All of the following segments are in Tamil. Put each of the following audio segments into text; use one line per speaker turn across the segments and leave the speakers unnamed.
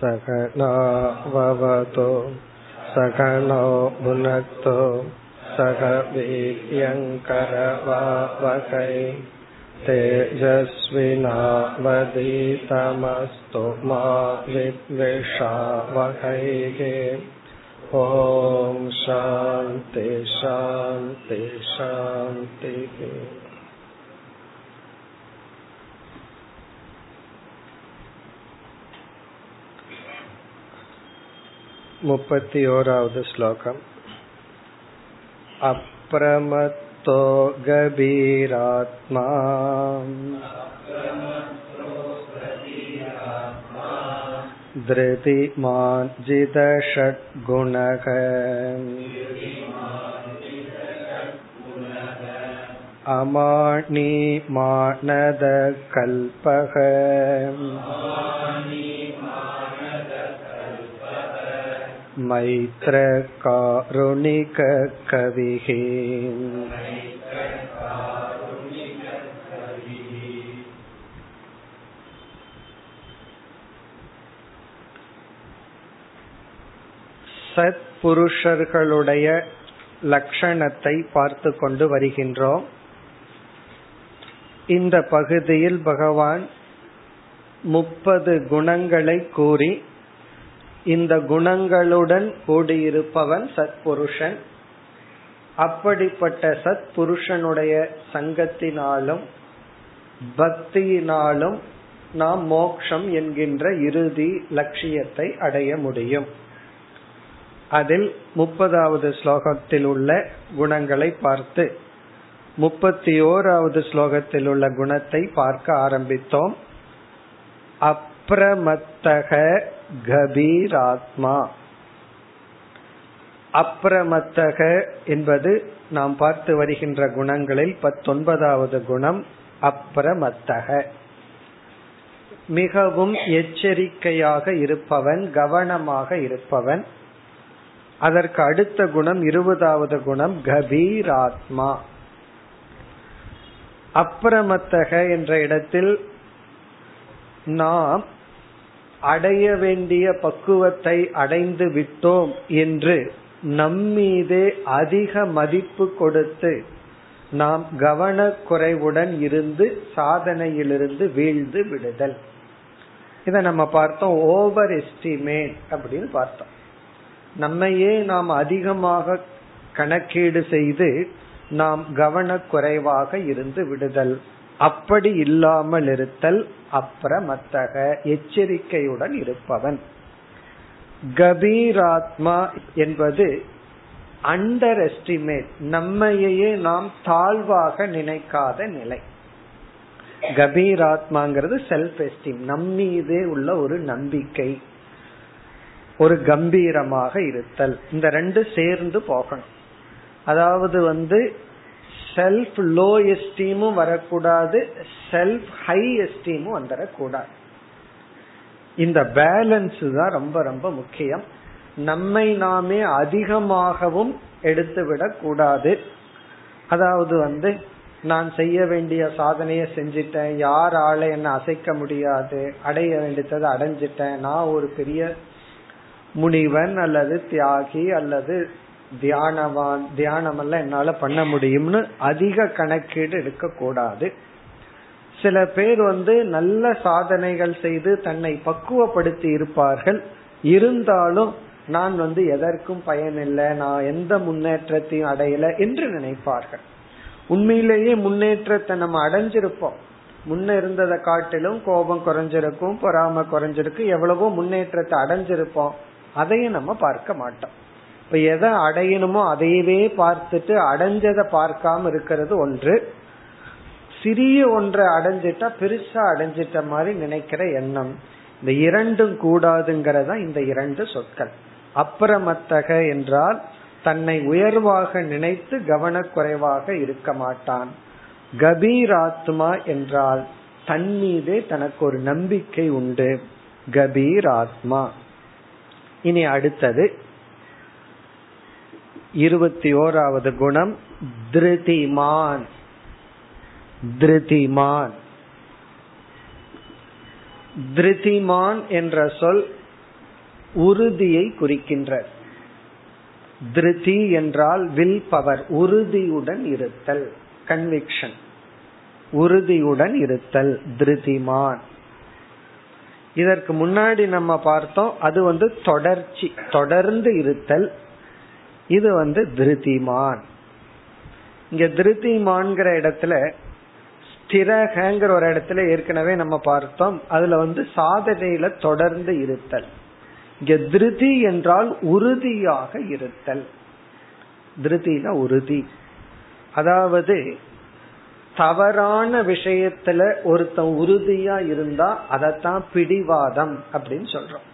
सकनाववतो सकनो भुनक्तो सह वीर्यङ्करवावकै तेजस्विनावदीतमस्तु मा विद्विषावहैः ॐ शान्ति शान्ति शान्तिः मुपति ओरावद् श्लोकम् अप्रमत्तो गभीरात्मा धृतिमान् जिदषड्गुणः मैत्रकारुणिककविः சத்புருஷர்களுடைய லட்சணத்தை பார்த்து கொண்டு வருகின்றோம் இந்த பகுதியில் பகவான் முப்பது குணங்களை கூறி இந்த குணங்களுடன் கூடியிருப்பவன் சத்புருஷன். அப்படிப்பட்ட சத்புருஷனுடைய சங்கத்தினாலும் பக்தியினாலும் நாம் மோக்ஷம் என்கின்ற இறுதி லட்சியத்தை அடைய முடியும். அதில் முப்பதாவது ஸ்லோகத்தில் உள்ள குணங்களை பார்த்து முப்பத்தி ஓராவது ஸ்லோகத்தில் உள்ள குணத்தை பார்க்க ஆரம்பித்தோம். அப்ரமத்தக கபீராத்மா. அப்ரமத்தக என்பது நாம் பார்த்து வருகின்ற குணங்களில் பத்தொன்பதாவது குணம் அப்ரமத்தக. மிகவும் எச்சரிக்கையாக இருப்பவன் கவனமாக இருப்பவன். அதற்கு அடுத்த குணம் இருபதாவது குணம் கபீராத்மா. அப்ரமத்தக என்ற இடத்தில் நாம் அடைய வேண்டிய பக்குவத்தை அடைந்து விட்டோம் என்று நம்மீதே அதிக மதிப்பு கொடுத்து நாம் கவனக்குறைவுடன் இருந்து சாதனையிலிருந்து வீழ்ந்து விடுதல். இத நம்ம பார்த்தோம் ஓவர் எஸ்டிமேட் அப்படின்னு பார்த்தோம். நம்மையே நாம் அதிகமாக கணக்கீடு செய்து நாம் கவனக்குறைவாக இருந்து விடுதல். அப்படி இல்லாமல் இருத்தல் அப்புறமத்தக எச்சரிக்கையுடன் இருப்பவன். கபீராத்மா என்பது அண்டர் எஸ்டிமேட் நம்மையே நாம் தாழ்வாக நினைக்காத நிலை. கபீராத்மாங்கிறது செல்ஃப் எஸ்டீம் நம்மீதே உள்ள ஒரு நம்பிக்கை ஒரு கம்பீரமாக இருத்தல். இந்த ரெண்டு சேர்ந்து போகணும். அதாவது வந்து செல்ஃப் லோ எஸ்டீமும் வரக்கூடாது செல்ஃப் ஹை எஸ்டீமும் வந்துடக்கூடாது இந்த பேலன்ஸ் தான் ரொம்ப ரொம்ப முக்கியம். நம்மை நாமே அதிகமாகவும் எடுத்துவிடக் கூடாது. அதாவது வந்து நான் செய்ய வேண்டிய சாதனையை செஞ்சிட்டேன் யார் ஆளை என்ன அசைக்க முடியாது அடைய வேண்டியதை அடைஞ்சிட்டேன் நான் ஒரு பெரிய முனிவன் அல்லது தியாகி அல்லது தியானவான் தியானம் எல்லாம் என்னால பண்ண முடியும்னு அதிக கணக்கீடு எடுக்க கூடாது சில பேர் வந்து நல்ல சாதனைகள் செய்து தன்னை பக்குவப்படுத்தி இருப்பார்கள். இருந்தாலும் நான் வந்து எதற்கும் பயனில்லை நான் எந்த முன்னேற்றத்தையும் அடையல என்று நினைப்பார்கள். உண்மையிலேயே முன்னேற்றத்தை நம்ம அடைஞ்சிருப்போம். முன்ன இருந்ததை காட்டிலும் கோபம் குறைஞ்சிருக்கும் பொறாம குறைஞ்சிருக்கும் எவ்வளவோ முன்னேற்றத்தை அடைஞ்சிருப்போம். அதையும் நம்ம பார்க்க மாட்டோம். இப்ப எதை அடையணுமோ அதையவே பார்த்துட்டு அடைஞ்சதை பார்க்காம இருக்கிறது ஒன்று. சிறிய ஒன்றை அடைஞ்சிட்டா பெருசா அடைஞ்சிட்ட மாதிரி நினைக்கிற எண்ணம். இந்த இரண்டும் கூடாதுங்கிறதா இந்த இரண்டு சொற்கள். அப்புறமத்தக என்றால் தன்னை உயர்வாக நினைத்து கவனக்குறைவாக இருக்க மாட்டான். கபீராத்மா என்றால் தன் மீதே தனக்கு ஒரு நம்பிக்கை உண்டு. கபீராத்மா இனி அடுத்தது. இருபத்தி ஓராவது குணம் திருதிமான். திருதிமான். திருதிமான் என்ற சொல் உறுதியை குறிக்கின்ற. திருதி என்றால் வில் பவர் உறுதியுடன் இருத்தல் கன்விக்ஷன் உறுதியுடன் இருத்தல் திருதிமான். இதற்கு முன்னாடி நம்ம பார்த்தோம் அது வந்து தொடர்ச்சி தொடர்ந்து இருத்தல் இது வந்து திருதிமான் இங்க திருத்திமான்கிற இடத்துல ஸ்திரகங்கிற ஒரு இடத்துல ஏற்கனவே நம்ம பார்த்தோம். அதுல வந்து சாதனையில தொடர்ந்து இருத்தல். இங்க திருதி என்றால் உறுதியாக இருத்தல். திருதினா உறுதி. அதாவது தவறான விஷயத்துல ஒருத்தன் உறுதியா இருந்தா அதத்தான் பிடிவாதம் அப்படின்னு சொல்றோம்.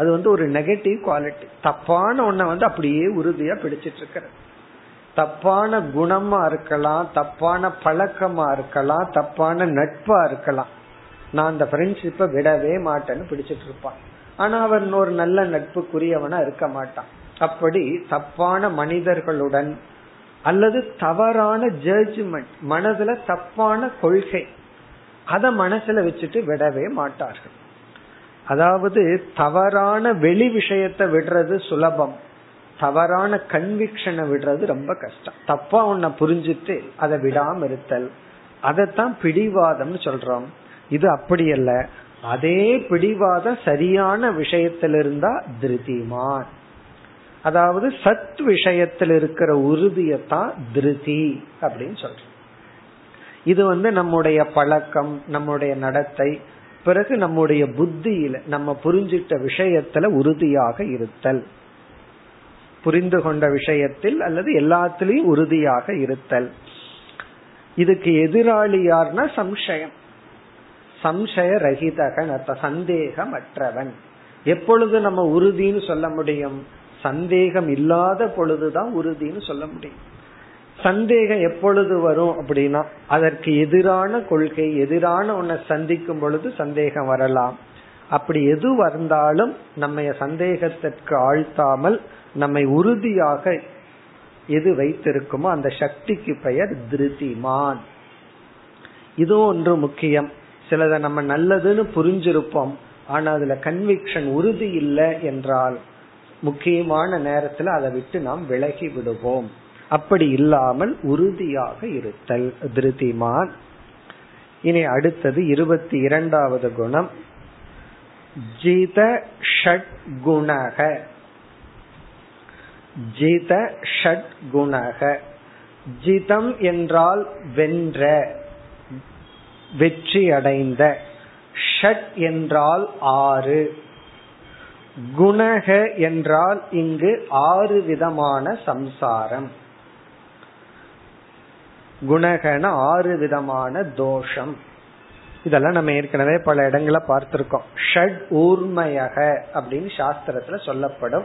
அது வந்து ஒரு நெகட்டிவ் குவாலிட்டி தப்பான ஒன்ன வந்து அப்படியே உறுதியா பிடிச்சிட்டு இருக்கிறது. தப்பான குணமா இருக்கலாம் தப்பான பழக்கமா இருக்கலாம் தப்பான நட்பா இருக்கலாம். நான் அந்த ஃப்ரெண்ட்ஷிப்பை விடவே மாட்டேன்னு பிடிச்சிட்டு இருப்பான். ஆனா அவன் ஒரு நல்ல நட்புக்குரியவனா இருக்க மாட்டான். அப்படி தப்பான மனிதர்களுடன் அல்லது தவறான ஜட்ஜ்மெண்ட் மனதுல தப்பான கொள்கை அத மனசுல வச்சுட்டு விடவே மாட்டார்கள். அதாவது தவறான வெளி விஷயத்தை விடுறது சுலபம். தவறான கன்விக்ஷனை விடுறது ரொம்ப கஷ்டம். தப்பா உன்னை புரிஞ்சுட்டு அதை விடாம இருத்தல். அதைத்தான் பிடிவாதம்னு சொல்றோம். இது அப்படி அல்ல. அதே பிடிவாதம் சரியான விஷயத்தில் இருந்தா திருதிமான் அதாவது சத் விஷயத்தில் இருக்கிற உறுதியத்தான் திருதி அப்படின்னு சொல்றோம். இது வந்து நம்முடைய பழக்கம் நம்முடைய நடத்தை. பிறகு நம்முடைய புத்தியில நம்ம புரிஞ்சிட்ட விஷயத்துல உறுதியாக இருத்தல். புரிந்து கொண்ட விஷயத்தில் அல்லது எல்லாத்திலையும் உறுதியாக இருத்தல். இதுக்கு எதிராளி யார்னா சம்சயம். சம்சய ரகிதகன் அர்த்த சந்தேகமற்றவன். எப்பொழுது நம்ம உறுதின்னு சொல்ல முடியும்? சந்தேகம் இல்லாத பொழுதுதான் உறுதின்னு சொல்ல முடியும். சந்தேகம் எப்பொழுது வரும் அப்படின்னா அதற்கு எதிரான கொள்கை எதிரான ஒன்ன சந்திக்கும் பொழுது சந்தேகம் வரலாம். அப்படி எது வந்தாலும் நம்ம சந்தேகத்திற்கு ஆழ்த்தாமல் நம்மை உறுதியாக எது வைத்திருக்குமோ அந்த சக்திக்கு பெயர் திருதிமான். இது ஒன்று முக்கியம். சிலதை நம்ம நல்லதுன்னு புரிஞ்சிருப்போம். ஆனா அதுல கன்விக்ஷன் உறுதி இல்லை என்றால் முக்கியமான நேரத்துல அதை விட்டு நாம் விலகி விடுவோம். அப்படி இல்லாமல் உறுதியாக இருத்தல் திருதிமான் இனி அடுத்தது இருபத்தி இரண்டாவது குணம். ஜித ஷட் குணக. ஜித ஷட் குணக. ஜிதம் என்றால் வென்ற வெற்றி அடைந்த. ஷட் என்றால் ஆறு. குணக என்றால் இங்கு ஆறு விதமான சம்சாரம். குணகன ஆறு விதமான தோஷம். இதெல்லாம் நம்ம ஏற்கனவே பல இடங்களை பார்த்திருக்கோம். ஷட் ஊர்மயக அப்படின்னு சாஸ்திரத்துல சொல்லப்படும்.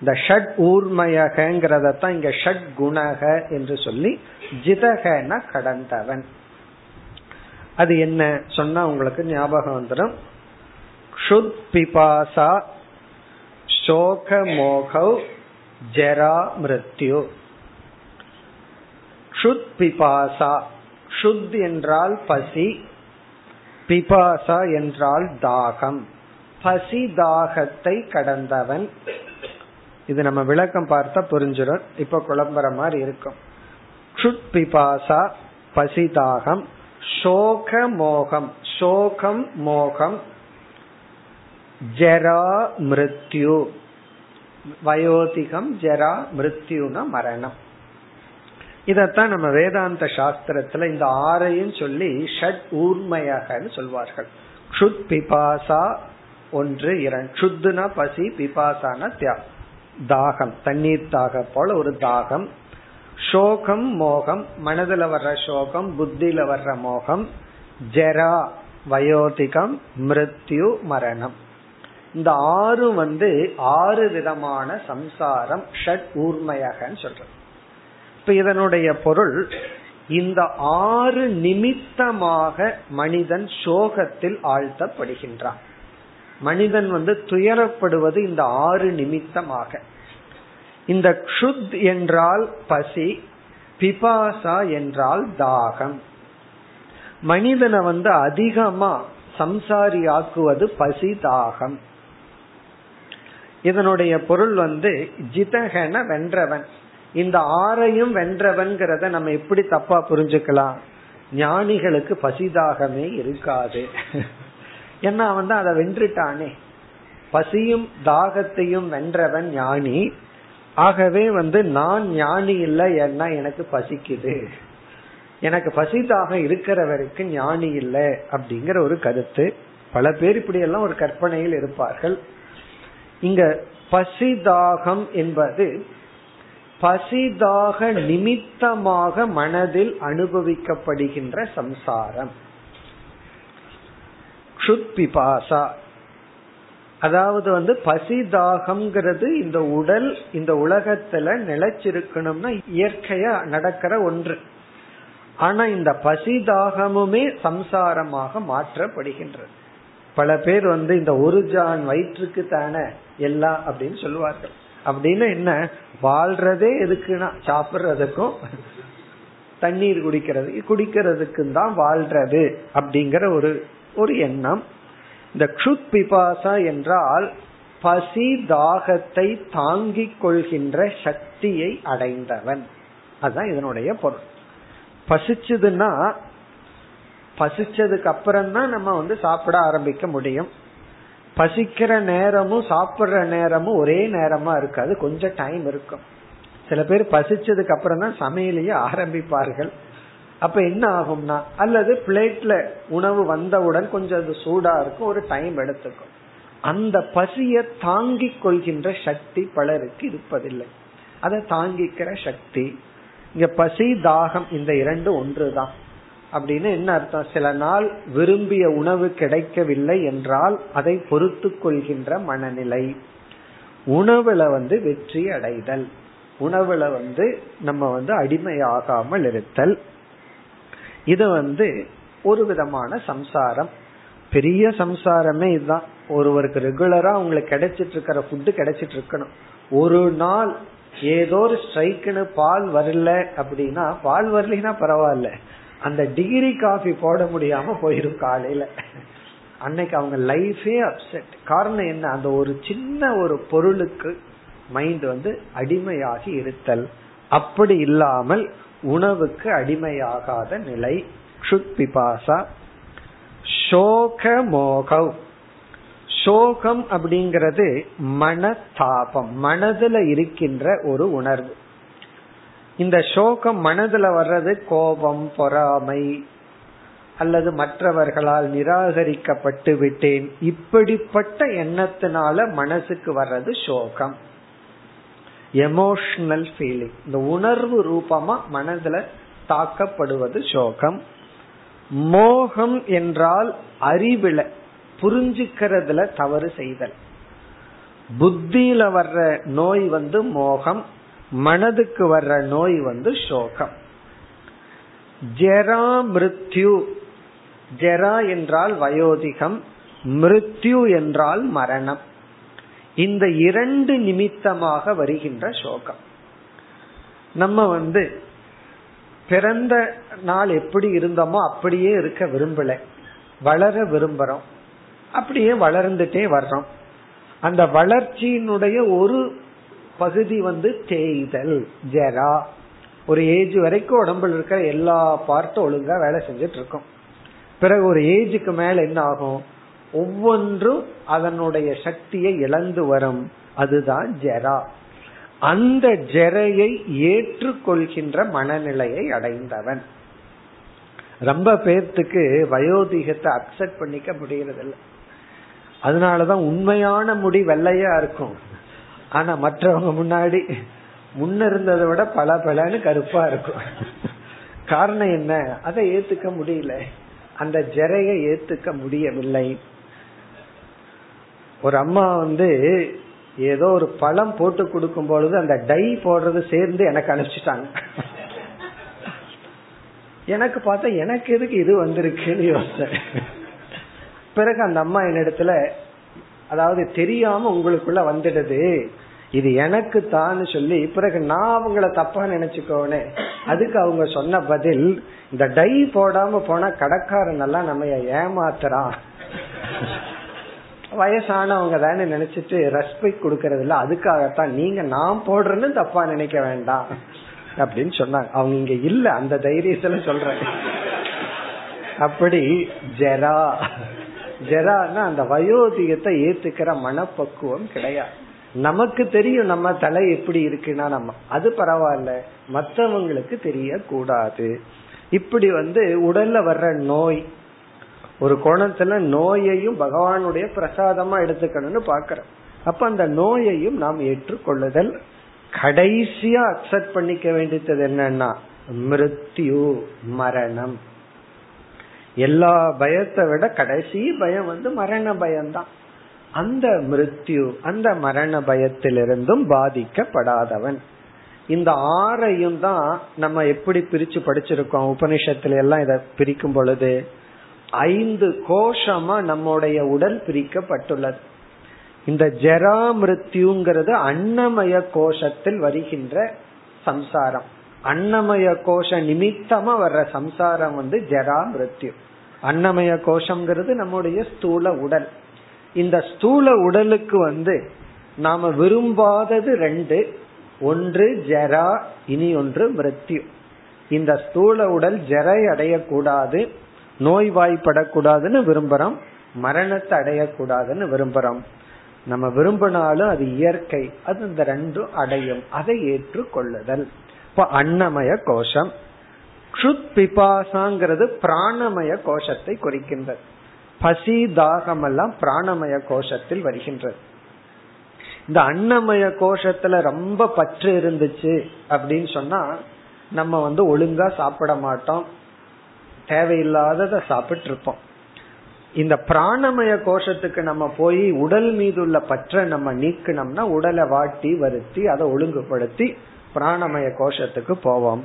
இந்த ஷட் ஊர்மயகங்கிறதான் இங்க ஷட் குணக என்று சொல்லி ஜிதகன கடந்தவன். அது என்ன சொன்னா உங்களுக்கு ஞாபகம் வந்துடும் ஷுத் பிபாசா சோக மோகவ் ஜெரா மிருத்யு ஷுத் பிபாசா. ஷுத் என்றால் பசி. பிபாசா என்றால் தாகம். பசி தாகத்தை கடந்தவன். இது நம்ம விளக்கம் பார்த்தா புரிஞ்சிடும். இப்ப குழம்புற மாதிரி இருக்கும். ஷுத் பிபாசா பசி தாகம். சோக மோகம். சோகம் மோகம். ஜரா மிருத்யு. வயோதிகம் ஜரா மிருத்யுன மரணம். இதத்தான் நம்ம வேதாந்த சாஸ்திரத்துல இந்த ஆறையும் சொல்லி ஷட் ஊர்மையகன்னு சொல்வார்கள். க்ஷுத் பிபாசா ஒன்று இரண்டு. ஷுத்துனா பசி பிபாசான தியா. தாகம் தண்ணீர் தாக போல ஒரு தாகம். சோகம் மோகம் மனதுல வர்ற சோகம் புத்தியில வர்ற மோகம். ஜெரா வயோதிகம் மிருத்யு மரணம். இந்த ஆறு வந்து ஆறு விதமான சம்சாரம் ஷட் ஊர்மையகன்னு சொல்றது. இப்ப இதனுடைய பொருள் இந்த ஆறு நிமித்தமாக மனிதன் சோகத்தில் ஆழ்த்தப்படுகின்றான். மனிதன் வந்து துயரப்படுவது இந்த ஆறு நிமித்தமாக. இந்த க்ஷுத் என்றால் பசி பிபாசா என்றால் தாகம். மனிதனை வந்து அதிகமா சம்சாரி ஆக்குவது பசி தாகம். இதனுடைய பொருள் வந்து ஜிதகன வென்றவன். இந்த ஆறையும் வென்றவன்கிறத நம்ம எப்படி தப்பா புரிஞ்சுக்கலாம்? ஞானிகளுக்கு பசிதாகமே இருக்காது. ஏன்னா அவன் தான் அதை வென்றுட்டானே. பசியும் தாகத்தையும் வென்றவன் ஞானி. ஆகவே வந்து நான் ஞானி இல்லை ஏன்னா எனக்கு பசிக்குது. எனக்கு பசிதாக இருக்கிற வரைக்கும் ஞானி இல்லை அப்படிங்கிற ஒரு கருத்து. பல பேர் இப்படி எல்லாம் ஒரு கற்பனையில் இருப்பார்கள். இங்க பசிதாகம் என்பது பசிதாக நிமித்தமாக மனதில் அனுபவிக்கப்படுகின்ற சம்சாரம். பிபாசா. அதாவது வந்து பசிதாகம்ங்கிறது இந்த உடல் இந்த உலகத்துல நிலைச்சிருக்கணும்னா இயற்கையா நடக்கிற ஒன்று. ஆனா இந்த பசிதாகமுமே சம்சாரமாக மாற்றப்படுகின்றது. பல பேர் வந்து இந்த ஒரு ஜான் வயிற்றுக்கு தானே எல்லாம் அப்படின்னு சொல்லுவார்கள். அப்படின்னு என்ன? வாழ்றதே எதுக்குன்னா சாப்பிடுறதுக்கும் தண்ணீர் குடிக்கிறது குடிக்கிறதுக்கும் தான் வாழ்றது அப்படிங்கிற ஒரு ஒரு எண்ணம். இந்த க்ஷுத் பிபாசா என்றால் பசி தாகத்தை தாங்கிக் கொள்கின்ற சக்தியை அடைந்தவன். அதுதான் இதனுடைய பொருள். பசிச்சதுன்னா பசிச்சதுக்கு அப்புறம் தான் நம்ம வந்து சாப்பிட ஆரம்பிக்க முடியும். பசிக்கிற நேரமும் சாப்பிடுற நேரமும் ஒரே நேரமா இருக்காது. கொஞ்சம் டைம் இருக்கும். சில பேர் பசிச்சதுக்கு அப்புறம் தான் சமையலையே ஆரம்பிப்பார்கள். அப்ப என்ன ஆகும்னா அல்லது பிளேட்ல உணவு வந்தவுடன் கொஞ்சம் அது சூடா இருக்கும் ஒரு டைம் எடுத்துக்கும். அந்த பசிய தாங்கிக் கொள்கின்ற சக்தி பலருக்கு இருப்பதில்லை. அதை தாங்கிக்கிற சக்தி இங்க பசி தாகம் இந்த இரண்டு ஒன்றுதான். அப்படின்னு என்ன அர்த்தம்? சில நாள் விரும்பிய உணவு கிடைக்கவில்லை என்றால் அதை பொறுத்து கொள்கின்ற மனநிலை. உணவுல வந்து வெற்றி அடைதல். உணவுல வந்து நம்ம வந்து அடிமையாகாமல் இருத்தல். இது வந்து ஒரு விதமான சம்சாரம். பெரிய சம்சாரமே இதுதான். ஒருவருக்கு ரெகுலரா உங்களுக்கு கிடைச்சிட்டு இருக்கிற ஃபுட்டு கிடைச்சிட்டு இருக்கணும். ஒரு நாள் ஏதோ ஒரு ஸ்ட்ரைக்குன்னு பால் வரல அப்படின்னா பால் வரலைன்னா பரவாயில்ல. அந்த டிகிரி காஃபி போட முடியாம போயிடும் காலையில. அன்னைக்கு அவங்க லைஃபே அப்செட் காரணம் என்ன? அந்த ஒரு சின்ன ஒரு பொருளுக்கு மைண்ட் வந்து அடிமையாகி இருத்தல். அப்படி இல்லாமல் உணவுக்கு அடிமையாகாத நிலை. பிபாசா. சோக மோகவ் சோகம் அப்படிங்கிறது மனதாபம் மனதுல இருக்கின்ற ஒரு உணர்வு. இந்த சோகம் மனதுல வர்றது கோபம் பொறாமை அல்லது மற்றவர்களால் நிராகரிக்கப்பட்டு விட்டேன். இப்படிப்பட்ட எண்ணத்தினால மனசுக்கு வர்றது சோகம். எமோஷனல் ஃபீலிங் இந்த உணர்வு ரூபமா மனதுல தாக்கப்படுவது சோகம். மோகம் என்றால் அறிவில புரிஞ்சுக்கிறதுல தவறு செய்தல். புத்தியில வர்ற நோய் வந்து மோகம். மனதுக்கு வர்ற நோய் வந்து சோகம். ஜெரா மிருத்யு. ஜெரா என்றால் வயோதிகம் மிருத்யு என்றால் மரணம். இந்த இரண்டு நிமித்தமாக வருகின்ற சோகம். நம்ம வந்து பிறந்த நாள் எப்படி இருந்தோமோ அப்படியே இருக்க விரும்பல. வளர விரும்புறோம். அப்படியே வளர்ந்துட்டே வர்றோம். அந்த வளர்ச்சியினுடைய ஒரு பகுதி வந்து தேய்தல் ஜெரா. ஒரு ஏஜ் வரைக்கும் உடம்புல இருக்கிற எல்லா பார்ட்டும் ஒழுங்கா வேலை செஞ்சுட்டு இருக்கும் பிறகு ஒரு ஏஜுக்கு மேல என்ன ஆகும்? ஒவ்வொன்றும் அதனுடைய சக்தியை இழந்து வரும். அதுதான் ஜெரா. அந்த ஜெரையை ஏற்றுக்கொள்கின்ற மனநிலையை அடைந்தவன். ரொம்ப பேர்த்துக்கு வயோதிகத்தை அக்செப்ட் பண்ணிக்க முடியறதில்லை. அதனாலதான் உண்மையான முடி வெள்ளையா இருக்கும். ஆனா மற்றவங்க முன்னாடி முன்ன இருந்ததை விட பல பலன்னு கருப்பா இருக்கும். காரணம் என்ன? அதை ஏத்துக்க முடியல. அந்த ஜெரையை ஏத்துக்க முடியவில்லை. ஒரு அம்மா வந்து ஏதோ ஒரு பழம் போட்டு கொடுக்கும் பொழுது அந்த டை போடுறது சேர்ந்து எனக்கு அனுப்பிச்சிட்டாங்க. எனக்கு பார்த்தா எனக்கு எதுக்கு இது வந்திருக்குன்னு யோசனை பிறகு அந்த அம்மா என்னிடத்துல அதாவது தெரியாம உங்களுக்குள்ள வந்துடுது. இது எனக்கு தான் சொல்லி பிறகு நான் அவங்கள தப்பா நினைச்சுக்கோனே அதுக்கு அவங்க சொன்ன பதில் இந்த டை போடாம போனா கடைக்காரன் எல்லாம் நம்ம ஏமாத்துறான். வயசானவங்க தானே நினைச்சிட்டு ரெஸ்பெக்ட் கொடுக்கறது இல்ல அதுக்காகத்தான் நீங்க நான் போடுறேன்னு தப்பா நினைக்க வேண்டாம் அப்படின்னு சொன்னாங்க. அவங்க இங்க இல்ல அந்த தைரியத்துல சொல்றேன். அப்படி ஜெரா ஜெரான்னா அந்த வயோதிகத்தை ஏத்துக்கிற மனப்பக்குவம் கிடையாது. நமக்கு தெரியும் நம்ம தலை எப்படி இருக்குன்னா நம்ம அது பரவாயில்ல. மற்றவங்களுக்கு தெரியக்கூடாது. இப்படி வந்து உடல்ல வர்ற நோய் ஒரு கோணத்துல நோயையும் பகவானுடைய பிரசாதமா எடுத்துக்கணும்னு பாக்கிறோம் அப்ப அந்த நோயையும் நாம் ஏற்றுக்கொள்ளுதல் கடைசியா அக்செப்ட் பண்ணிக்க வேண்டியது என்னன்னா மிருத்யு மரணம். எல்லா பயத்தை விட கடைசி பயம் வந்து மரண பயம்தான். அந்த மிருத்யு அந்த மரண பயத்திலிருந்தும் பாதிக்கப்படாதவன். இந்த ஆறையும் தான் நம்ம எப்படி பிரிச்சு படிச்சிருக்கோம். உபனிஷத்துல எல்லாம் இத பிரிக்கும் பொழுது ஐந்து கோஷமா நம்முடைய உடல் பிரிக்கப்பட்டுள்ளது. இந்த ஜெரா மிருத்யுங்கிறது அன்னமய கோஷத்தில் வருகின்ற சம்சாரம். அன்னமய கோஷ நிமித்தமா வர்ற சம்சாரம் வந்து ஜெரா மிருத்யு. அன்னமய கோஷம்ங்கிறது நம்முடைய ஸ்தூல உடல். இந்த ஸ்தூல உடலுக்கு வந்து நாம விரும்பாதது ரெண்டு ஒன்று ஜரா இனி ஒன்று மிருத்யு. இந்த ஸ்தூல உடல் ஜரை அடையக்கூடாது நோய்வாய்ப்படக்கூடாதுன்னு விரும்புறோம் மரணத்தை அடையக்கூடாதுன்னு விரும்புறோம். நம்ம விரும்பினாலும் அது இயற்கை அது இந்த ரெண்டும் அடையும். அதை ஏற்றுக்கொள்ளுதல். இப்ப அன்னமய கோஷம். க்ஷுத் பிபாசாங்கிறது பிராணமய கோஷத்தை குறிக்கின்றது. பசி தாகம் எல்லாம் பிராணமய கோஷத்தில் வருகின்றது. இந்த அன்னமய கோஷத்துல ரொம்ப பற்று இருந்துச்சு அப்படின்னு சொன்னா நம்ம வந்து ஒழுங்கா சாப்பிட மாட்டோம். தேவையில்லாதத சாப்பிட்டு இருப்போம். இந்த பிராணமய கோஷத்துக்கு நம்ம போய் உடல் மீது உள்ள பற்ற நம்ம நீக்கணும்னா உடலை வாட்டி வருத்தி அதை ஒழுங்குபடுத்தி பிராணமய கோஷத்துக்கு போவோம்.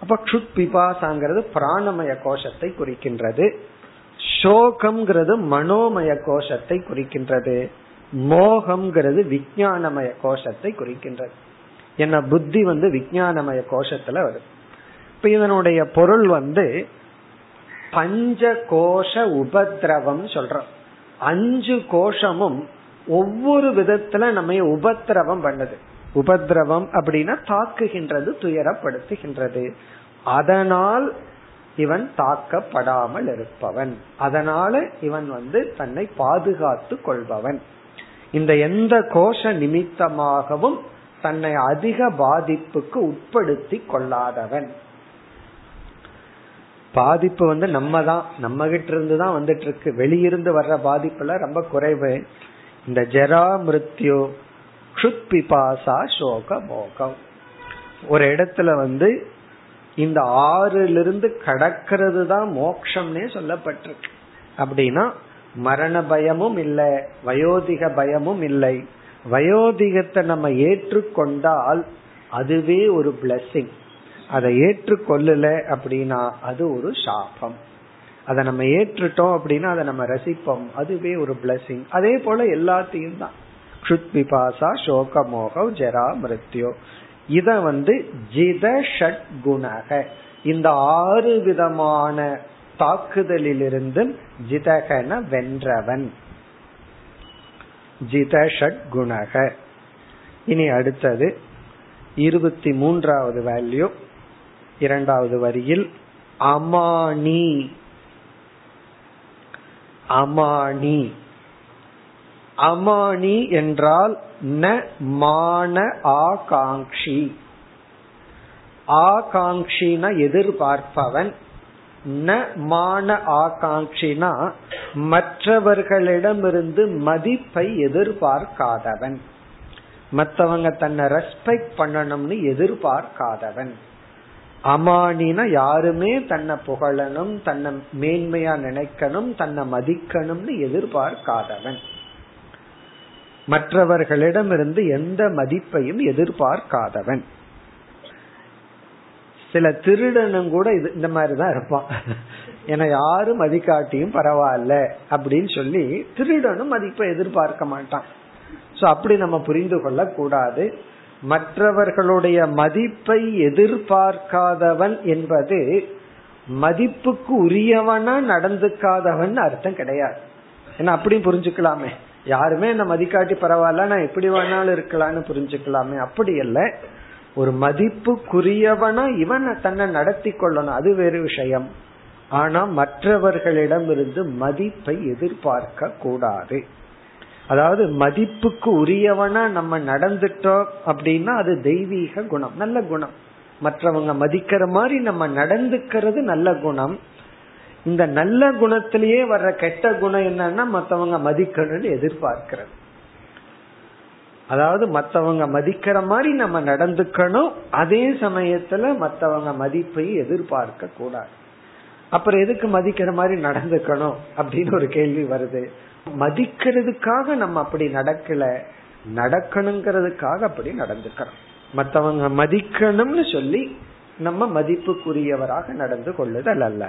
அப்ப க்ஷுத் பிபாசாங்கிறது பிராணமய கோஷத்தை குறிக்கின்றது. சோகம்ங்கிறது மனோமய கோஷத்தை குறிக்கின்றது. மோகம்ங்கிறது விஜயானமய கோஷத்தை குறிக்கின்றது. என்ன புத்தி வந்து விஜயானமய கோஷத்துல வருது. இப்ப இதனுடைய பொருள் வந்து பஞ்ச கோஷ உபதிரவம் சொல்றோம். அஞ்சு கோஷமும் ஒவ்வொரு விதத்துல நம்ம உபத்திரவம் பண்ணுது. உபதிரவம் அப்படின்னா தாக்குகின்றது துயரப்படுத்துகின்றது. அதனால் இவன் தாக்கப்படாமல் இருப்பவன். அதனால இவன் வந்து தன்னை பாதுகாத்து கொள்பவன். இந்த எந்த கோஷ நிமித்தமாகவும் தன்னை அதிக பாதிப்புக்கு உட்படுத்தி கொள்ளாதவன். பாதிப்பு வந்து நம்ம தான் நம்ம கிட்ட இருந்து தான் வந்துட்டு இருக்கு வெளியிருந்து வர்ற பாதிப்புல ரொம்ப குறைவு. இந்த ஜெரா மிருத்யு க்ஷுத் பிபாசா சோக மோகம் ஒரு இடத்துல வந்து இந்த ஆறிலிருந்து கடக்கிறது தான் மோக்ஷம்னே சொல்லப்பட்டிருக்கு. அப்படின்னா மரண பயமும் இல்லை வயோதிக பயமும் இல்லை. வயோதிகத்தை நம்ம ஏற்றுக்கொண்டால் அதுவே ஒரு பிளஸ்ஸிங் அதை ஏற்றுக்கொள்ளல அப்படின்னா அது ஒரு சாபம். அதை நம்ம ஏற்றுட்டோம் அப்படின்னா அதை நம்ம ரசிப்போம். அதுவே ஒரு பிளஸ்ஸிங் அதே போல எல்லாத்தையும் தான். க்ஷுத் விபாசா சோக மோகம் ஜெரா மிருத்யோ. இத வந்து ஜித ஷட் குணக. இந்த ஆறு விதமான தாக்குதலிலிருந்து ஜிதகன வென்றவன். ஜித ஷட் குணக. இனி அடுத்தது இருபத்தி மூன்றாவது வேல்யூ இரண்டாவது வரியில் அமானி. அமானி. அமானி என்றால் ந மான ஆகாங்ஷி ஆகாங்ஷின எதிர்பார்ப்பவன். ந மான ஆகாங்ஷினா மற்றவர்களிடமிருந்து மதிப்பை எதிர்பார்க்காதவன். மற்றவங்க தன்னை ரெஸ்பெக்ட் பண்ணணும்னு எதிர்பார்க்காதவன். அமானினா யாருமே தன்னை புகழணும் தன்னை மேன்மையா நினைக்கணும் தன்னை மதிக்கணும்னு எதிர்பார்க்காதவன். மற்றவர்களிடமிருந்து எந்த மதிப்பையும் எதிர்பார்க்காதவன். சில திருடனும் கூட இது இந்த மாதிரிதான் இருப்பான். ஏன்னா யாரும் மதிக்காட்டியும் பரவாயில்ல அப்படின்னு சொல்லி திருடனும் மதிப்பை எதிர்பார்க்க மாட்டான். சோ அப்படி நம்ம புரிந்து கொள்ள கூடாது மற்றவர்களுடைய மதிப்பை எதிர்பார்க்காதவன் என்பது மதிப்புக்கு உரியவனா நடந்துக்காதவன் அர்த்தம் கிடையாது. ஏன்னா அப்படியும் புரிஞ்சுக்கலாமே. யாருமே என்ன மதிக்காட்டி பரவாயில்ல நான் எப்படி வேணாலும் இருக்கலாம்னு புரிஞ்சுக்கலாமே. அப்படி இல்லை. ஒரு மதிப்புக்குரியவனா இவன் தன்னை நடத்தி கொள்ளணும். அது வேறு விஷயம். ஆனா மற்றவர்களிடம் இருந்து மதிப்பை எதிர்பார்க்க கூடாது. அதாவது மதிப்புக்கு உரியவனா நம்ம நடந்துட்டோம் அப்படின்னா அது தெய்வீக குணம் நல்ல குணம். மற்றவங்க மதிக்கிற மாதிரி நம்ம நடந்துக்கிறது நல்ல குணம். இந்த நல்ல குணத்திலேயே வர்ற கெட்ட குணம் என்னன்னா மத்தவங்க மதிக்கணும்னு எதிர்பார்க்கிறது. அதாவது மத்தவங்க மதிக்கிற மாதிரி நம்ம நடந்துக்கணும் அதே சமயத்துல மத்தவங்க மதிப்பை எதிர்பார்க்க கூடாது. அப்புறம் எதுக்கு மதிக்கிற மாதிரி நடந்துக்கணும் அப்படின்னு ஒரு கேள்வி வருது. மதிக்கிறதுக்காக நம்ம அப்படி நடக்கல நடக்கணுங்கிறதுக்காக அப்படி நடந்துக்கிறோம். மத்தவங்க மதிக்கணும்னு சொல்லி நம்ம மதிப்புக்குரியவராக நடந்து கொள்ளுதல் அல்ல.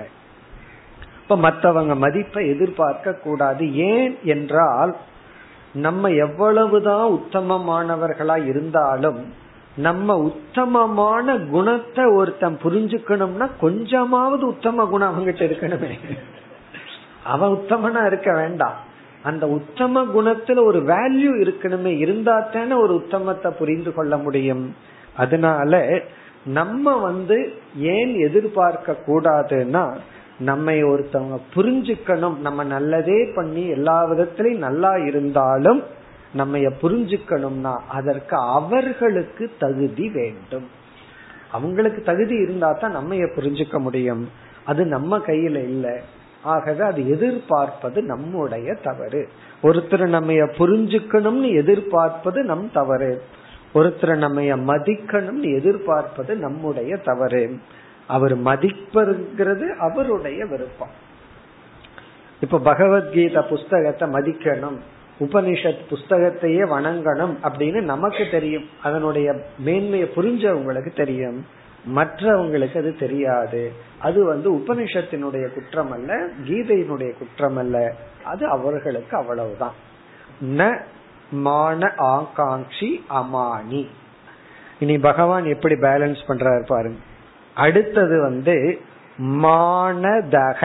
இப்ப மற்றவங்க மதிப்பை எதிர்பார்க்க கூடாது. ஏன் என்றால் நம்ம எவ்வளவுதான் உத்தமமானவர்களா இருந்தாலும் நம்ம உத்தமமான குணத்தை ஒருத்தன் புரிஞ்சுக்கணும்னா கொஞ்சமாவது உத்தம குணம் அவங்கிட்ட இருக்கணுமே. அவன் உத்தமனா இருக்க வேண்டாம். அந்த உத்தம குணத்துல ஒரு வேல்யூ இருக்கணுமே. இருந்தா தானே ஒரு உத்தமத்தை புரிந்து கொள்ள முடியும். அதனால நம்ம வந்து ஏன் எதிர்பார்க்க கூடாதுன்னா நம்மை ஒருத்தவங்க புரிஞ்சுக்கணும். நம்ம நல்லதே பண்ணி எல்லா விதத்திலையும் நல்லா இருந்தாலும் நம்ம புரிஞ்சுக்கணும்னா அதற்கு அவர்களுக்கு தகுதி வேண்டும். அவங்களுக்கு தகுதி இருந்தா தான் நம்ம புரிஞ்சுக்க முடியும். அது நம்ம கையில இல்லை. ஆகவே அது எதிர்பார்ப்பது நம்முடைய தவறு. ஒருத்தர் நம்ம புரிஞ்சுக்கணும்னு எதிர்பார்ப்பது நம் தவறு. ஒருத்தர் நம்ம மதிக்கணும்னு எதிர்பார்ப்பது நம்முடைய தவறு. அவர் மதிப்பதுங்கிறது அவருடைய விருப்பம். இப்ப பகவத்கீதா புஸ்தகத்தை மதிக்கணும் உபனிஷத் புஸ்தகத்தையே வணங்கணும் அப்படின்னு நமக்கு தெரியும். அதனுடைய மேன்மையை புரிஞ்சவங்களுக்கு தெரியும். மற்றவங்களுக்கு அது தெரியாது. அது வந்து உபனிஷத்தினுடைய குற்றம் அல்ல கீதையினுடைய குற்றம் அல்ல அது அவர்களுக்கு அவ்வளவுதான். ந மான ஆகாங்கி அமானி. இனி பகவான் எப்படி பேலன்ஸ் பண்றாரு பாருங்க. அடுத்தது வந்து மானதக.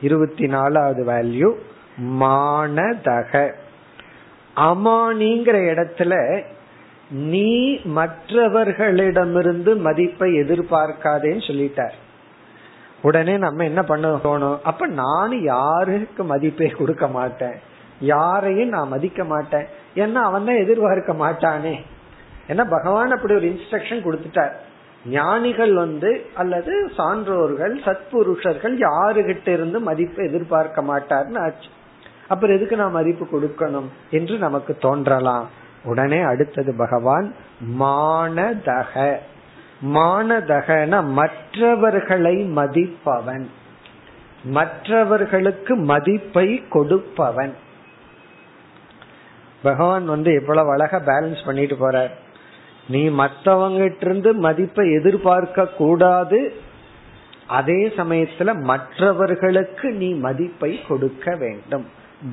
இருபத்தி நாலாவது வேல்யூ மானதக அமானிங்கிற இடத்துல நீ மற்றவர்களிடமிருந்து மதிப்பை எதிர்பார்க்காதேன்னு சொல்லிட்டார். உடனே நம்ம என்ன பண்ண தோணும் அப்ப நான் யாருக்கு மதிப்பை கொடுக்க மாட்டேன்? யாரையும் நான் மதிக்க மாட்டேன். ஏன்னா அவன் தான் எதிர்பார்க்க மாட்டானே. ஏன்னா பகவான் அப்படி ஒரு இன்ஸ்ட்ரக்ஷன் கொடுத்துட்டார். ஞானிகள் வந்து அல்லது சான்றோர்கள் சத்புருஷர்கள் யாருகிட்ட இருந்து மதிப்பை எதிர்பார்க்க மாட்டார்னு ஆச்சு. அப்புறம் எதுக்கு நான் மதிப்பு கொடுக்கணும் என்று நமக்கு தோன்றலாம். உடனே அடுத்தது பகவான் மானதக. மானதகன மற்றவர்களை மதிப்பவன். மற்றவர்களுக்கு மதிப்பை கொடுப்பவன். பகவான் வந்து எவ்வளவு அழகா பேலன்ஸ் பண்ணிட்டு போறார். நீ மற்றவங்கிட்ட இருந்து மதிப்பை எதிர்பார்க்க கூடாது. அதே சமயத்துல மற்றவர்களுக்கு நீ மதிப்பை கொடுக்க வேண்டும்.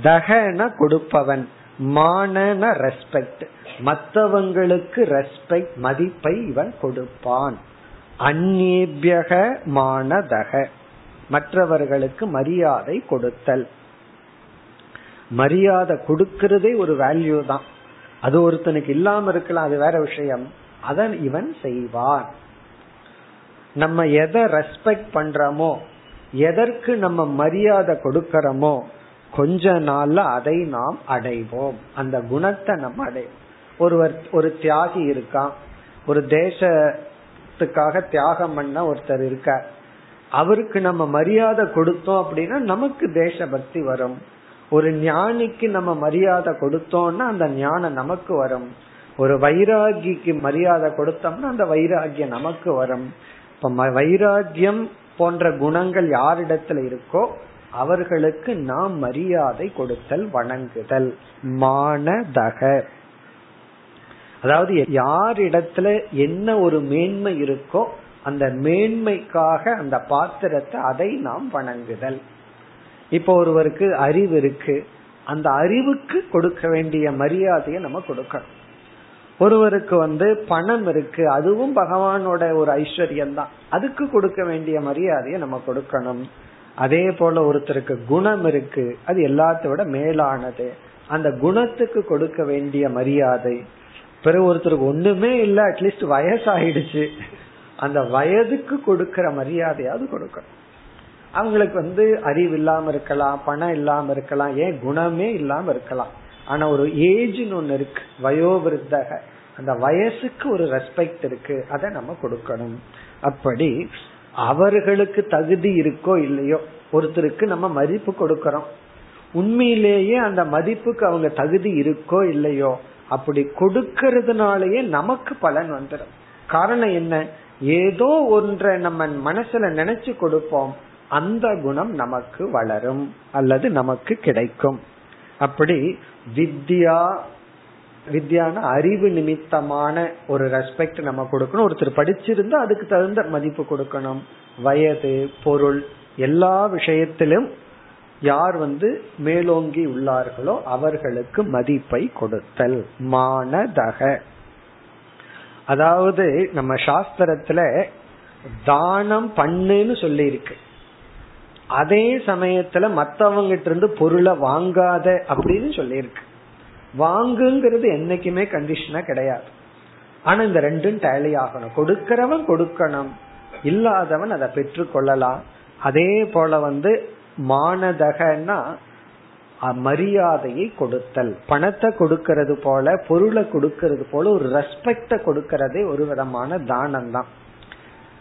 தகன கொடுப்பவன் மானன ரெஸ்பெக்ட் மற்றவங்களுக்கு ரெஸ்பெக்ட் மதிப்பை இவன் கொடுப்பான். அந்நேபியக மானதக. மற்றவர்களுக்கு மரியாதை கொடுத்தல். மரியாதை கொடுக்கிறதே ஒரு வேல்யூ தான். அது ஒருத்தனுக்கு இல்லாம இருக்கலாம் அது வேற விஷயம். அதன் இவன் செய்வான். நம்ம எதை ரெஸ்பெக்ட் பண்றோமோ எதற்கு நம்ம மரியாதை கொடுக்கறோமோ கொஞ்ச நாள்ல அதை நாம் அடைவோம். அந்த குணத்தை நம்ம அடைவோம். ஒருவர் ஒரு தியாகி இருக்கான். ஒரு தேசத்துக்காக தியாகம் பண்ண ஒருத்தர் இருக்கார். அவருக்கு நம்ம மரியாதை கொடுத்தோம் அப்படின்னா நமக்கு தேசபக்தி வரும். ஒரு ஞானிக்கு நம்ம மரியாதை கொடுத்தோம்னா அந்த ஞானம் நமக்கு வரும். ஒரு வைராகிக்கு மரியாதை கொடுத்தோம்னா அந்த வைராகியம் நமக்கு வரும். இப்ப வைராகியம் போன்ற குணங்கள் யாரிடத்துல இருக்கோ அவர்களுக்கு நாம் மரியாதை கொடுத்தல் வணங்குதல். மானதக. அதாவது யாரிடத்துல என்ன ஒரு மேன்மை இருக்கோ அந்த மேன்மைக்காக அந்த பாத்திரத்தை அதை நாம் வணங்குதல். இப்போ ஒருவருக்கு அறிவு இருக்கு. அந்த அறிவுக்கு கொடுக்க வேண்டிய மரியாதையை நம்ம கொடுக்கணும். ஒருவருக்கு வந்து பணம் இருக்கு. அதுவும் பகவானோட ஒரு ஐஸ்வர்யம் தான். அதுக்கு கொடுக்க வேண்டிய மரியாதையை நம்ம கொடுக்கணும். அதே போல ஒருத்தருக்கு குணம் இருக்கு. அது எல்லாத்தோட மேலானது. அந்த குணத்துக்கு கொடுக்க வேண்டிய மரியாதை. பிறகு ஒருத்தருக்கு ஒண்ணுமே இல்லை. அட்லீஸ்ட் வயசாயிடுச்சு. அந்த வயதுக்கு கொடுக்கிற மரியாதையாவது கொடுக்கணும். அவங்களுக்கு வந்து அறிவு இல்லாம இருக்கலாம் பணம் இல்லாம இருக்கலாம் ஏன் குணமே இல்லாம இருக்கலாம். ஆனா ஒரு ஏஜ்னு ஒண்ணு இருக்கு வயோவிருத்தக. அந்த வயசுக்கு ஒரு ரெஸ்பெக்ட் இருக்கு அதை நம்ம கொடுக்கணும். அப்படி அவர்களுக்கு தகுதி இருக்கோ இல்லையோ ஒருத்தருக்கு நம்ம மதிப்பு கொடுக்கறோம். உண்மையிலேயே அந்த மதிப்புக்கு அவங்க தகுதி இருக்கோ இல்லையோ அப்படி கொடுக்கறதுனாலயே நமக்கு பலன் வந்துடும். காரணம் என்ன? ஏதோ ஒன்றை நம்ம மனசுல நினைச்சு கொடுப்போம் அந்த குணம் நமக்கு வளரும் அல்லது நமக்கு கிடைக்கும். அப்படி வித்யா வித்யான அறிவு நிமித்தமான ஒரு ரெஸ்பெக்ட் நம்ம கொடுக்கணும். ஒருத்தர் படிச்சிருந்தா அதுக்கு தகுந்த மதிப்பு கொடுக்கணும். வயது பொருள் எல்லா விஷயத்திலும் யார் வந்து மேலோங்கி உள்ளார்களோ அவர்களுக்கு மதிப்பை கொடுத்தல். மானதக. அதாவது நம்ம சாஸ்திரத்துல தானம் பண்ணுன்னு சொல்லி இருக்கு அதே சமயத்துல மத்தவங்கிட்ட இருந்து பொருளை வாங்காத அப்படின்னு சொல்லியிருக்கு. வாங்குங்கிறது என்னைக்குமே கண்டிஷனா கிடையாது. ஆனா இந்த ரெண்டும் டேலி ஆகணும். கொடுக்கிறவன் கொடுக்கணும். இல்லாதவன் அதை பெற்றுக்கொள்ளலாம் அதே போல வந்து மானதகன்னா மரியாதையை கொடுத்தல். பணத்தை கொடுக்கறது போல பொருளை கொடுக்கறது போல ஒரு ரெஸ்பெக்ட கொடுக்கறதே ஒரு விதமான தானம் தான்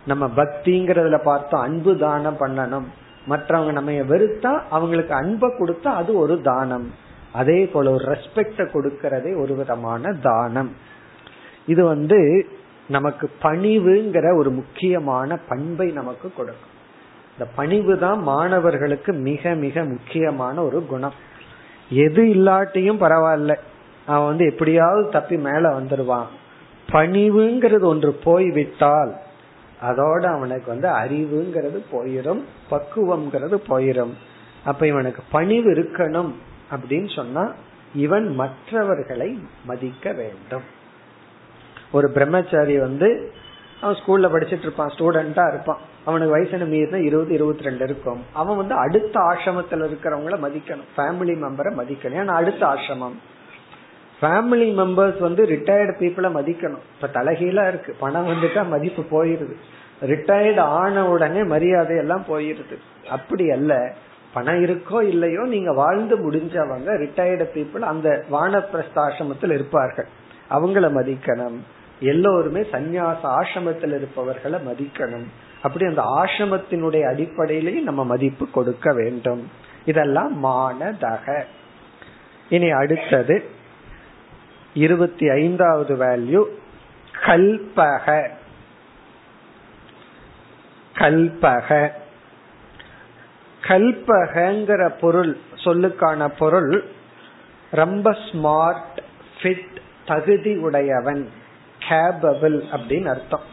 நம்ம பக்திங்கிறதுல பார்த்தோம் அன்பு தானம் பண்ணணும். மற்றவங்க நம்ம வெறுத்தா அவங்களுக்கு அன்பை கொடுத்தா அது ஒரு தானம். அதே போல ஒரு ரெஸ்பெக்ட கொடுக்கறதே ஒரு விதமான தானம். இது வந்து நமக்கு பணிவுங்கிற ஒரு முக்கியமான பண்பை நமக்கு கொடுக்கும். இந்த பணிவு தான் மாணவர்களுக்கு மிக மிக முக்கியமான ஒரு குணம். எது இல்லாட்டியும் பரவாயில்ல. அவன் வந்து எப்படியாவது தப்பி மேல வந்துடுவான் பணிவுங்கிறது ஒன்று போய்விட்டால் அதோட அவனுக்கு வந்து அறிவுங்கிறது போயிரும் பக்குவம்ங்கிறது போயிரும். அப்ப இவனுக்கு பணிவு இருக்கணும் அப்படின்னு சொன்னா இவன் மற்றவர்களை மதிக்க வேண்டும். ஒரு பிரம்மச்சாரி வந்து அவன் ஸ்கூல்ல படிச்சிட்டு இருப்பான் ஸ்டூடெண்டா இருப்பான். அவனுக்கு வயசு மீறினா இருபது இருபத்தி ரெண்டு இருக்கும். அவன் வந்து அடுத்த ஆசிரமத்தில் இருக்கிறவங்கள மதிக்கணும். ஃபேமிலி மெம்பரை மதிக்கணும். ஏன்னா அடுத்த ஆசிரமம். ஃபேமிலி மெம்பர்ஸ் வந்து ரிட்டையர்டு பீப்புளை மதிக்கணும். இப்ப தலைகீழா இருக்கு. பணம் வந்துட்டா மதிப்பு போயிருது. ரிட்டையர்டு ஆன உடனே மரியாதை எல்லாம் போயிருது. அப்படி அல்ல. பணம் இருக்கோ இல்லையோ நீங்க வாழ்ந்து முடிஞ்சவங்க ரிட்டையர்டு பீப்புள் அந்த வானப்பிரஸ்தாசிரமத்தில் இருப்பார்கள். அவங்கள மதிக்கணும். எல்லோருமே சந்நியாச ஆசிரமத்தில் இருப்பவர்களை மதிக்கணும். அப்படி அந்த ஆசிரமத்தினுடைய அடிப்படையிலேயே நம்ம மதிப்பு கொடுக்க வேண்டும். இதெல்லாம் மானதக. இனி அடுத்தது இருபத்தி ஐந்தாவது வேல்யூ கல்பக. கல்பக. கல்பகங்கிற பொருள் சொல்லுக்கான பொருள் ரொம்ப ஸ்மார்ட் ஃபிட் தகுதி உடையவன் கேபபிள் அப்படின்னு அர்த்தம்.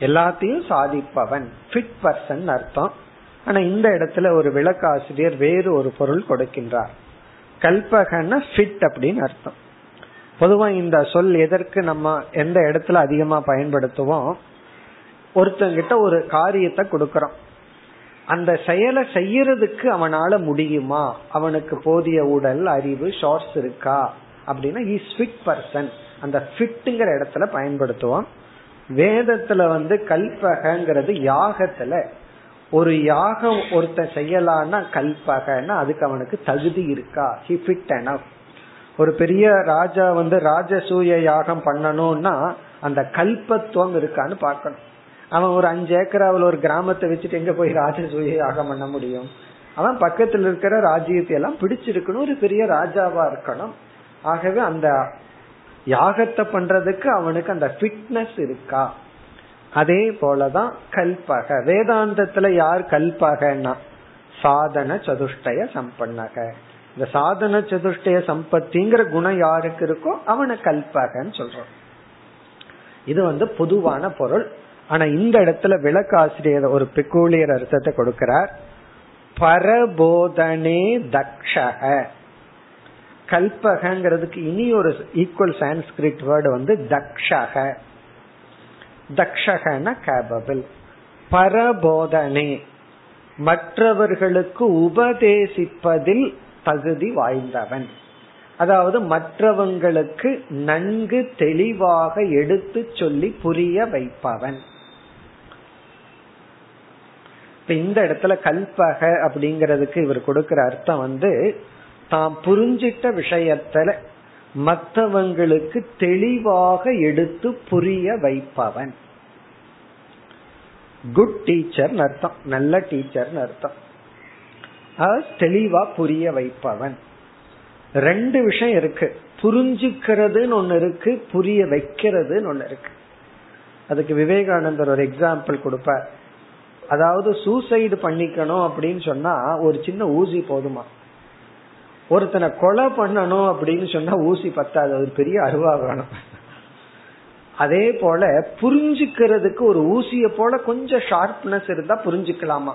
எல்லாத்தையும் சாதிப்பவன் ஃபிட் பர்சன் அர்த்தம். ஆனா இந்த இடத்துல ஒரு விளக்காசிரியர் வேறு ஒரு பொருள் கொடுக்கின்றார். கல்பகன்னா ஃபிட் அப்படின்னு அர்த்தம். பொதுவா இந்த சொல் எதற்கு நம்ம எந்த இடத்துல அதிகமா பயன்படுத்துவோம்? ஒருத்தங்கிட்ட ஒரு காரியத்தை கொடுக்கறோம். அந்த செயலை செய்யறதுக்கு அவனால முடியுமா? அவனுக்கு போதிய உடல் அறிவு ஷார்ட்ஸ் இருக்கா? அப்படின்னா இஸ் ஃபிட் பர்சன் அந்த ஃபிட்டுங்கிற இடத்துல பயன்படுத்துவோம். வேதத்துல வந்து கல்பகங்கிறது யாகத்துல. ஒரு யாகம் ஒருத்தன் செய்யலான்னா கல்பகன்னா அதுக்கு அவனுக்கு தகுதி இருக்கா? ஹி ஃபிட் ஒரு பெரிய ராஜா வந்து ராஜசூய யாகம் பண்ணணும்னா அந்த கல்பத்துவம் இருக்கான்னு பார்க்கணும். அவன் ஒரு அஞ்சு ஏக்கராவில் ஒரு கிராமத்தை வச்சுட்டு எங்க போய் ராஜசூய யாகம் பண்ண முடியும்? அவன் பக்கத்தில் இருக்கிற ராஜ்யத்தை எல்லாம் பிடிச்சிருக்கணும். ஒரு பெரிய ராஜாவா இருக்கணும். ஆகவே அந்த யாகத்தை பண்றதுக்கு அவனுக்கு அந்த ஃபிட்னஸ் இருக்கா? அதே போலதான் கல்பக. வேதாந்தத்துல யார் கல்பகன்னா? சாதன சதுஷ்டய சம்பன்னக. இந்த சாதன சதுஷ்டய சம்பத்திங்கிற குணம் யாருக்கு இருக்கோ அவனை கல்பகன்னு சொல்றோம். இது வந்து பொதுவான பொருள். ஆனா இந்த இடத்துல விளக்காசிரியர் ஒரு பெக்கூலியர் அர்த்தத்தை கொடுக்கிறார். பரபோதனே தக்ஷக. கல்பகங்கிறதுக்கு இனி ஒரு ஈக்குவல் சான்ஸ்கிரிட் வேர்டு வந்து தக்ஷக. தக்ஷகன கேபபிள் பரபோதனே. மற்றவர்களுக்கு உபதேசிப்பதில் தகுதி வாய்ந்தவன். அதாவது மற்றவங்களுக்கு நன்கு தெளிவாக எடுத்து சொல்லி புரிய வைப்பவன். இந்த இடத்துல கல்பக அப்படிங்கறதுக்கு இவர் கொடுக்கிற அர்த்தம் வந்து தாம் புரிஞ்சிட்ட விஷயத்துல மற்றவங்களுக்கு தெளிவாக எடுத்து புரிய வைப்பவன். குட் டீச்சர் அர்த்தம். நல்ல டீச்சர் அர்த்தம். தெளிவா புரிய வைப்பவன். ரெண்டு விஷயம் இருக்கு. புரிஞ்சுக்கிறதுன்னு ஒன்னு இருக்கு புரிய வைக்கிறதுன்னு ஒன்னு இருக்கு. அதுக்கு விவேகானந்தர் ஒரு எக்ஸாம்பிள் கொடுப்பார். அதாவது சூசைடு பண்ணிக்கணும் அப்படின்னு சொன்னா ஒரு சின்ன ஊசி போதுமா? ஒருத்தனை கொலை பண்ணணும் அப்படின்னு சொன்னா ஊசி பத்தாது. ஒரு பெரிய அருவா வேணும். அதே போல புரிஞ்சுக்கிறதுக்கு ஒரு ஊசிய போல கொஞ்சம் ஷார்ப்னஸ் இருந்தா புரிஞ்சுக்கலாமா?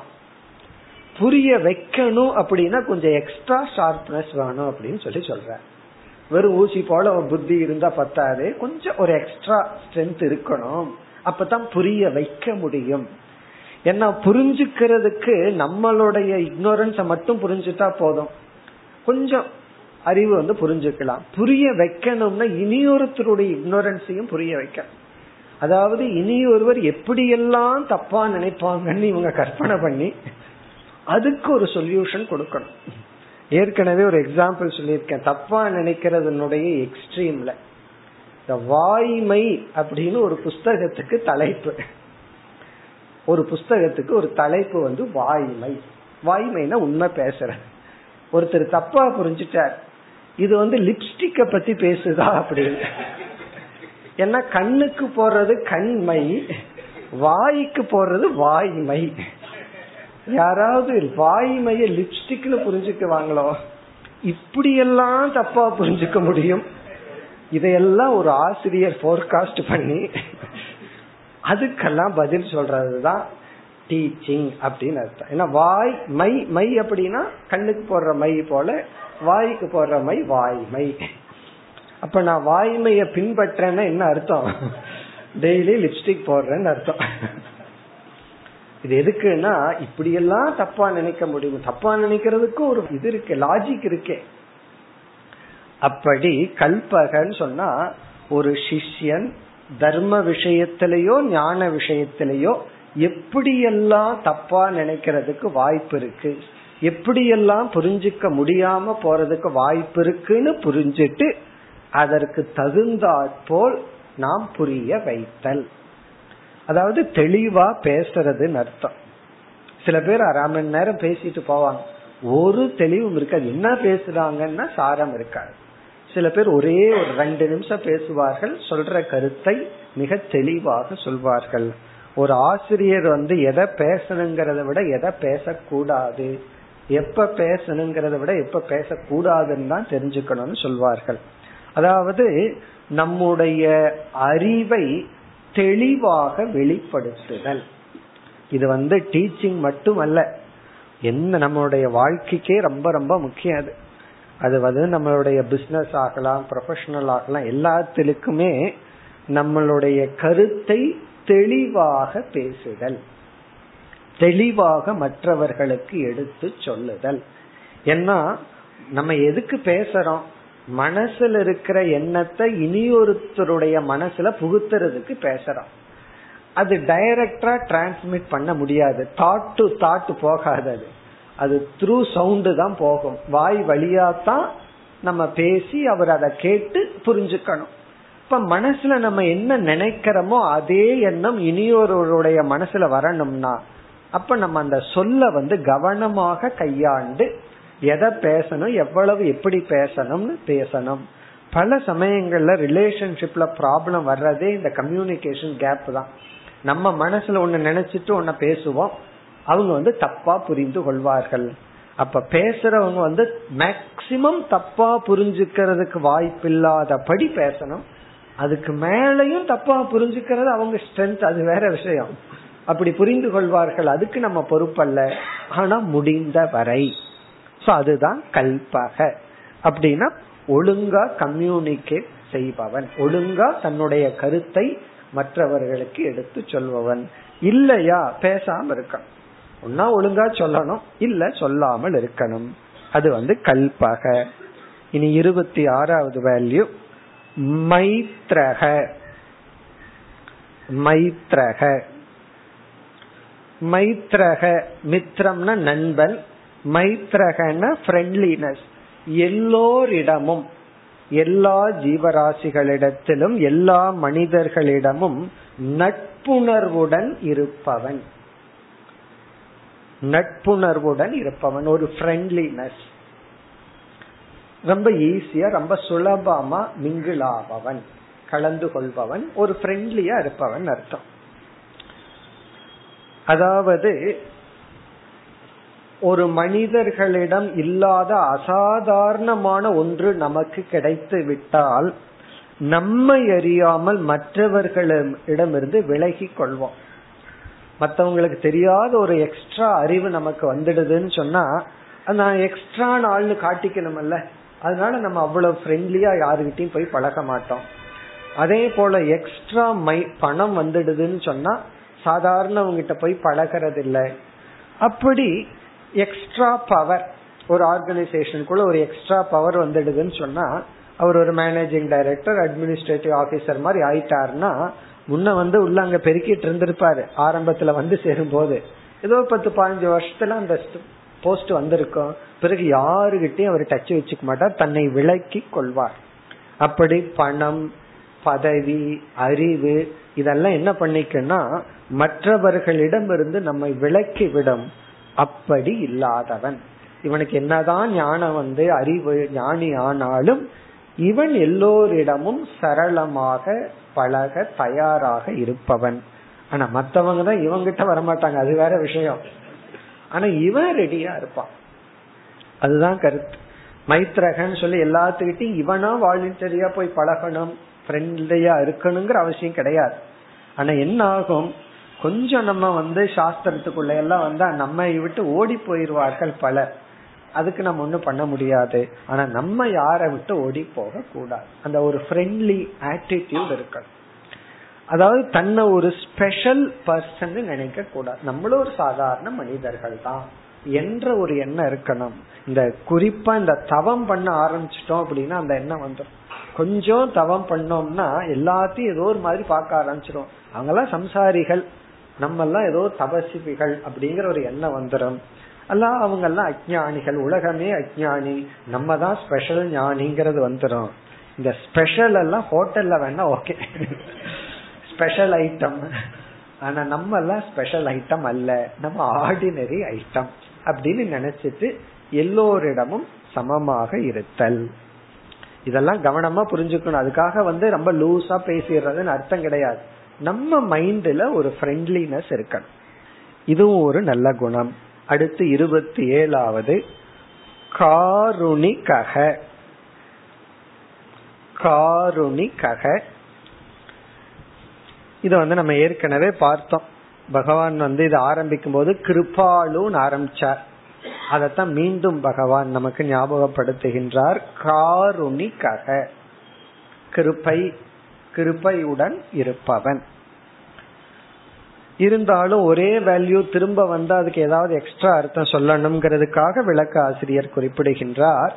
புரிய வைக்கணும் அப்படின்னா கொஞ்சம் எக்ஸ்ட்ரா ஷார்ப்னஸ் வேணும் அப்படின்னு சொல்லி சொல்ற வெறும் ஊசி போல புத்தி இருந்தா பத்தாது. கொஞ்சம் ஒரு எக்ஸ்ட்ரா ஸ்ட்ரென்த் இருக்கணும். அப்பதான் புரிய வைக்க முடியும். ஏன்னா புரிஞ்சுக்கிறதுக்கு நம்மளுடைய இக்னோரன்ஸ மட்டும் புரிஞ்சுட்டா போதும். கொஞ்சம் அறிவு வந்து புரிஞ்சுக்கலாம். புரிய வைக்கணும்னா இனியொருத்தருடைய இக்னோரன்ஸையும் புரிய வைக்கணும். அதாவது இனி ஒருவர் எப்படியெல்லாம் தப்பா நினைப்பாங்கன்னு இவங்க கற்பனை பண்ணி அதுக்கு ஒரு சொல்யூஷன் கொடுக்கணும். ஏற்கனவே ஒரு எக்ஸாம்பிள் சொல்லியிருக்கேன். தப்பா நினைக்கிறதுனுடைய எக்ஸ்ட்ரீம்ல இந்த வாய்மை அப்படின்னு ஒரு புஸ்தகத்துக்கு தலைப்பு. ஒரு புஸ்தகத்துக்கு ஒரு தலைப்பு வந்து வாய்மை. வாய்மைனா உண்மை பேசுற. ஒருத்தர் தப்பா புரிஞ்சுட்டார். இது வந்து லிப்ஸ்டிக்க பத்தி பேசுதா அப்படின்னு. ஏன்னா கண்ணுக்கு போடுறது கண்மை வாய்க்கு போடுறது வாய்மை. யாராவது வாய்மைய லிப்ஸ்டிக்னு புரிஞ்சுக்குவாங்களோ இப்படியெல்லாம் தப்பா புரிஞ்சுக்க முடியும். இதையெல்லாம் ஒரு ஆசிரியர் போர்காஸ்ட் பண்ணி அதுக்கெல்லாம் பதில் சொல்றதுதான் டீச்சிங் அப்படின்னு அர்த்தம். ஏன்னா வாய் மை மை அப்படின்னா கண்ணுக்கு போடுற மை போல வாய்க்கு போடுற மை வாய்மை அப்ப நான் வாய்மைய பின்பற்றேன்னா என்ன அர்த்தம்? டெய்லி லிப்ஸ்டிக் போடுறேன்னு அர்த்தம். இது எதுக்குன்னா இப்படியெல்லாம் தப்பா நினைக்க முடியும். தப்பா நினைக்கிறதுக்கு ஒரு இது இருக்கு லாஜிக் இருக்கே. அப்படி கல்பகன்னு சொன்னா ஒரு சிஷ்யன் தர்ம விஷயத்திலேயோ ஞான விஷயத்திலேயோ எப்படியெல்லாம் தப்பா நினைக்கிறதுக்கு வாய்ப்பு இருக்கு எப்படியெல்லாம் புரிஞ்சுக்க முடியாம போறதுக்கு வாய்ப்பு இருக்குன்னு புரிஞ்சிட்டு அதற்கு தகுந்தாற்போல் நாம் புரிய வைத்தல். அதாவது தெளிவா பேசுறதுன்னு அர்த்தம். சில பேர் அரை மணி நேரம் பேசிட்டு போவாங்க. ஒரு தெளிவும் இருக்காது என்ன பேசுறாங்கன்னா சாரம் இருக்காது. சில பேர் ஒரே ஒரு ரெண்டு நிமிஷம் பேசுவார்கள். சொல்ற கருத்தை மிக தெளிவாக சொல்வார்கள். ஒரு ஆசிரியர் வந்து எதை பேசணுங்கிறத விட எதை பேசக்கூடாது? எப்ப பேசணுங்கிறத விட எப்ப பேசக்கூடாதுன்னு தான் தெரிஞ்சுக்கணும்னு சொல்வார்கள். அதாவது நம்முடைய அறிவை தெளிவாக வெளிப்படுத்துதல். இது வந்து டீச்சிங் மட்டுமல்ல. என்ன நம்மளுடைய வாழ்க்கைக்கே ரொம்ப ரொம்ப முக்கியம் அது. அது வந்து நம்மளுடைய பிசினஸ் ஆகலாம் ப்ரொஃபஷனல் ஆகலாம் எல்லாத்திலுக்குமே நம்மளுடைய கருத்தை தெளிவாக பேசுதல். தெளிவாக மற்றவர்களுக்கு எடுத்து சொல்லுதல். ஏன்னா நம்ம எதுக்கு பேசுறோம்? மனசுல இருக்கிற எண்ணத்தை இனியொருத்தருடைய மனசுல புகுத்துறதுக்கு பேசுறோம். அது டைரக்டா டிரான்ஸ்மிட் பண்ண முடியாது. தாட் டு தாட் போகாது அது. அது த்ரூ சவுண்டு தான் போகும். வாய் வழியா தான் நம்ம பேசி அவர் அதை கேட்டு புரிஞ்சுக்கணும். இப்ப மனசுல நம்ம என்ன நினைக்கிறோமோ அதே எண்ணம் இனியொருவருடைய மனசுல வரணும்னா அப்ப நம்ம அந்த சொல்ல வந்து கவனமாக கையாண்டு எதை பேசணும் எவ்வளவு எப்படி பேசணும்னு பேசணும். பல சமயங்கள்ல ரிலேஷன்ஷிப்ல ப்ராப்ளம் வர்றதே இந்த கம்யூனிகேஷன் கேப் தான். நம்ம மனசுல ஒன்னு நினைச்சிட்டு ஒன்ன பேசுவோம் அவங்க வந்து தப்பா புரிந்து கொள்வார்கள். அப்ப பேசுறவங்க வந்து மேக்சிமம் தப்பா புரிஞ்சுக்கிறதுக்கு வாய்ப்பில்லாதபடி பேசணும். அதுக்கு மேலையும் தப்பா புரிஞ்சுக்கிறது அவங்க ஸ்ட்ரென்த் அது வேற விஷயம். அப்படி புரிந்து கொள்வார்கள் அதுக்கு நம்ம பொறுப்பல்ல. ஆனா முடிந்த வரை சோ அதுதான் கல்பக. அப்படின்னா ஒழுங்கா கம்யூனிகேட் செய்பவன். ஒழுங்கா தன்னுடைய கருத்தை மற்றவர்களுக்கு எடுத்து சொல்பவன். இல்லையா? பேசாம இருக்கான் ஒன்னா ஒழுங்கா சொல்லணும். இல்ல சொல்லாமல் இருக்கணும். அது வந்து கல்பக. இனி இருபத்தி ஆறாவது வேல்யூ மைத்ரக. மைத்ரக. மைத்ரக மித்ரம்னா நண்பன். மைத்ரகன ஃப்ரெண்ட்லினஸ் எல்லோரிடமும் எல்லா ஜீவராசிகளிடத்திலும் எல்லா மனிதர்களிடமும் நட்புணர்வுடன் இருப்பவன். நட்புணர்வுடன் இருப்பவன் ஒரு ஃப்ரெண்ட்லினஸ் ரொம்ப ஈஸியா ரொம்ப சுலபமா மிங்கிளாபவன் கலந்து கொள்பவன் ஒரு ஃப்ரெண்ட்லியா இருப்பவன் அர்த்தம். அதாவது ஒரு மனிதர்களிடம் இல்லாத அசாதாரணமான ஒன்று நமக்கு கிடைத்து விட்டால் நம்மை அறியாமல் மற்றவர்களிடமிருந்து விலகி கொள்வோம். மற்றவங்களுக்கு தெரியாத ஒரு எக்ஸ்ட்ரா அறிவு நமக்கு வந்துடுதுன்னு சொன்னா நான் எக்ஸ்ட்ரா ஆள்னு காட்டிக்கணும்ல. அதனால நம்ம அவ்வளவு ஃப்ரெண்ட்லியா யாருகிட்டையும் போய் பழக மாட்டோம். அதே போல எக்ஸ்ட்ரா மை பணம் வந்துடுதுன்னு சொன்னா சாதாரணவங்கிட்ட போய் பழகிறது இல்லை அப்படி எக்ஸ்ட்ரா பவர் ஒரு ஆர்கனைசேஷனுக்குள்ள ஒரு எக்ஸ்ட்ரா பவர் வந்துடுதுன்னு சொன்னா அவர் ஒரு மேனேஜிங் டைரக்டர் அட்மினிஸ்ட்ரேட்டிவ் ஆபீசர் மாதிரி ஆயிட்டாருன்னா முன்ன வந்து உள்ள அங்க பெருக்கிட்டு இருந்திருப்பாரு. ஆரம்பத்துல வந்து சேரும் போது ஏதோ பத்து பதினஞ்சு வருஷத்துல அந்த போஸ்ட் வந்திருக்கும். பிறகு யாருகிட்டையும் அவர் டச் வச்சுக்க மாட்டார். தன்னை விளக்கி கொள்வார். அப்படி பணம் பதவி அறிவு இதெல்லாம் என்ன பண்ணிக்கன்னா மற்றவர்களிடம் இருந்து நம்மை விலக்கி விடும் அப்படி இல்லாதவன். இவனுக்கு என்னதான் ஞானம் வந்து அறிவு ஞானி ஆனாலும் இவன் எல்லோரிடமும் சரளமாக பழக தயாராக இருப்பவன். ஆனா மத்தவங்க தான் இவங்கிட்ட வரமாட்டாங்க. அது வேற விஷயம். ஆனா இவன் ரெடியா இருப்பான். அதுதான் கருத்து. மைத்ரகன் சொல்லி எல்லாத்துக்கிட்டையும் இவனா வாலண்டரியா போய் பழகணும் ஃப்ரெண்ட்லியா இருக்கணுங்கிற அவசியம் கிடையாது. ஆனா என்ன ஆகும் கொஞ்சம் நம்ம வந்து சாஸ்திரத்துக்குள்ள எல்லாம் வந்தா நம்ம விட்டு ஓடி போயிருவார்கள் பலர் அதுக்கு நம்ம ஒண்ணும் பண்ண முடியாது. ஆனா நம்ம யாரை விட்டு ஓடி போக கூடாது அந்த ஒரு ஃப்ரெண்ட்லி ஆட்டிடியூட் இருக்கணும். அதாவது தன்னை ஒரு ஸ்பெஷல் பர்சன் நினைக்க கூடாது நம்மளும் ஒரு சாதாரண மனிதர்கள் தான். என்ற ஒரு எண்ணம் இருக்கணும். இந்த குறிப்பா இந்த தவம் பண்ண ஆரம்பிச்சிட்டோம் அப்படின்னா அந்த எண்ணம் வந்துடும் கொஞ்சம் தவம் பண்ணோம்னா எல்லாத்தையும் ஏதோ ஒரு மாதிரி பார்க்க ஆரம்பிச்சிடும் அவங்கெல்லாம் சம்சாரிகள். நம்ம எல்லாம் ஏதோ தபசிபிகள் அப்படிங்கிற ஒரு எண்ணம் வந்துடும் அல்ல அவங்க எல்லாம் அஜானிகள் உலகமே அஜானி நம்ம தான் ஸ்பெஷல் ஞானிங்கிறது வந்துடும் இந்த ஸ்பெஷல் எல்லாம் ஹோட்டல்ல வேணா ஓகே ஸ்பெஷல் ஐட்டம் ஆனா நம்ம எல்லாம் ஸ்பெஷல் ஐட்டம் அல்ல. நம்ம ஆர்டினரி ஐட்டம் அப்படின்னு நினைச்சிட்டு எல்லோரிடமும் சமமாக இருத்தல். இதெல்லாம் கவனமா புரிஞ்சுக்கணும். அதுக்காக வந்து ரொம்ப லூஸா பேசிடுறதுன்னு அர்த்தம் கிடையாது. நம்ம மைண்ட்ல ஒரு ஃப்ரெண்ட்லினஸ் இருக்கணும். இதுவும் ஒரு நல்ல குணம். அடுத்து இருபத்தி ஏழாவது காருணிகக. காருணிகக. இத வந்து நம்ம ஏற்கனவே பார்த்தோம். பகவான் வந்து இதை ஆரம்பிக்கும் போது கிருபாலுன்னு ஆரம்பிச்சார். அதைத்தான் மீண்டும் பகவான் நமக்கு ஞாபகப்படுத்துகின்றார். காருணிகக. கிருப்பை கிருப்பையுடன் இருப்பவன். இருந்தாலும் ஒரே வேல்யூ திரும்ப வந்து அதுக்கு ஏதாவது எக்ஸ்ட்ரா அர்த்தம் சொல்லணுங்கிறதுக்காக விளக்க ஆசிரியர் குறிப்பிடுகின்றார்.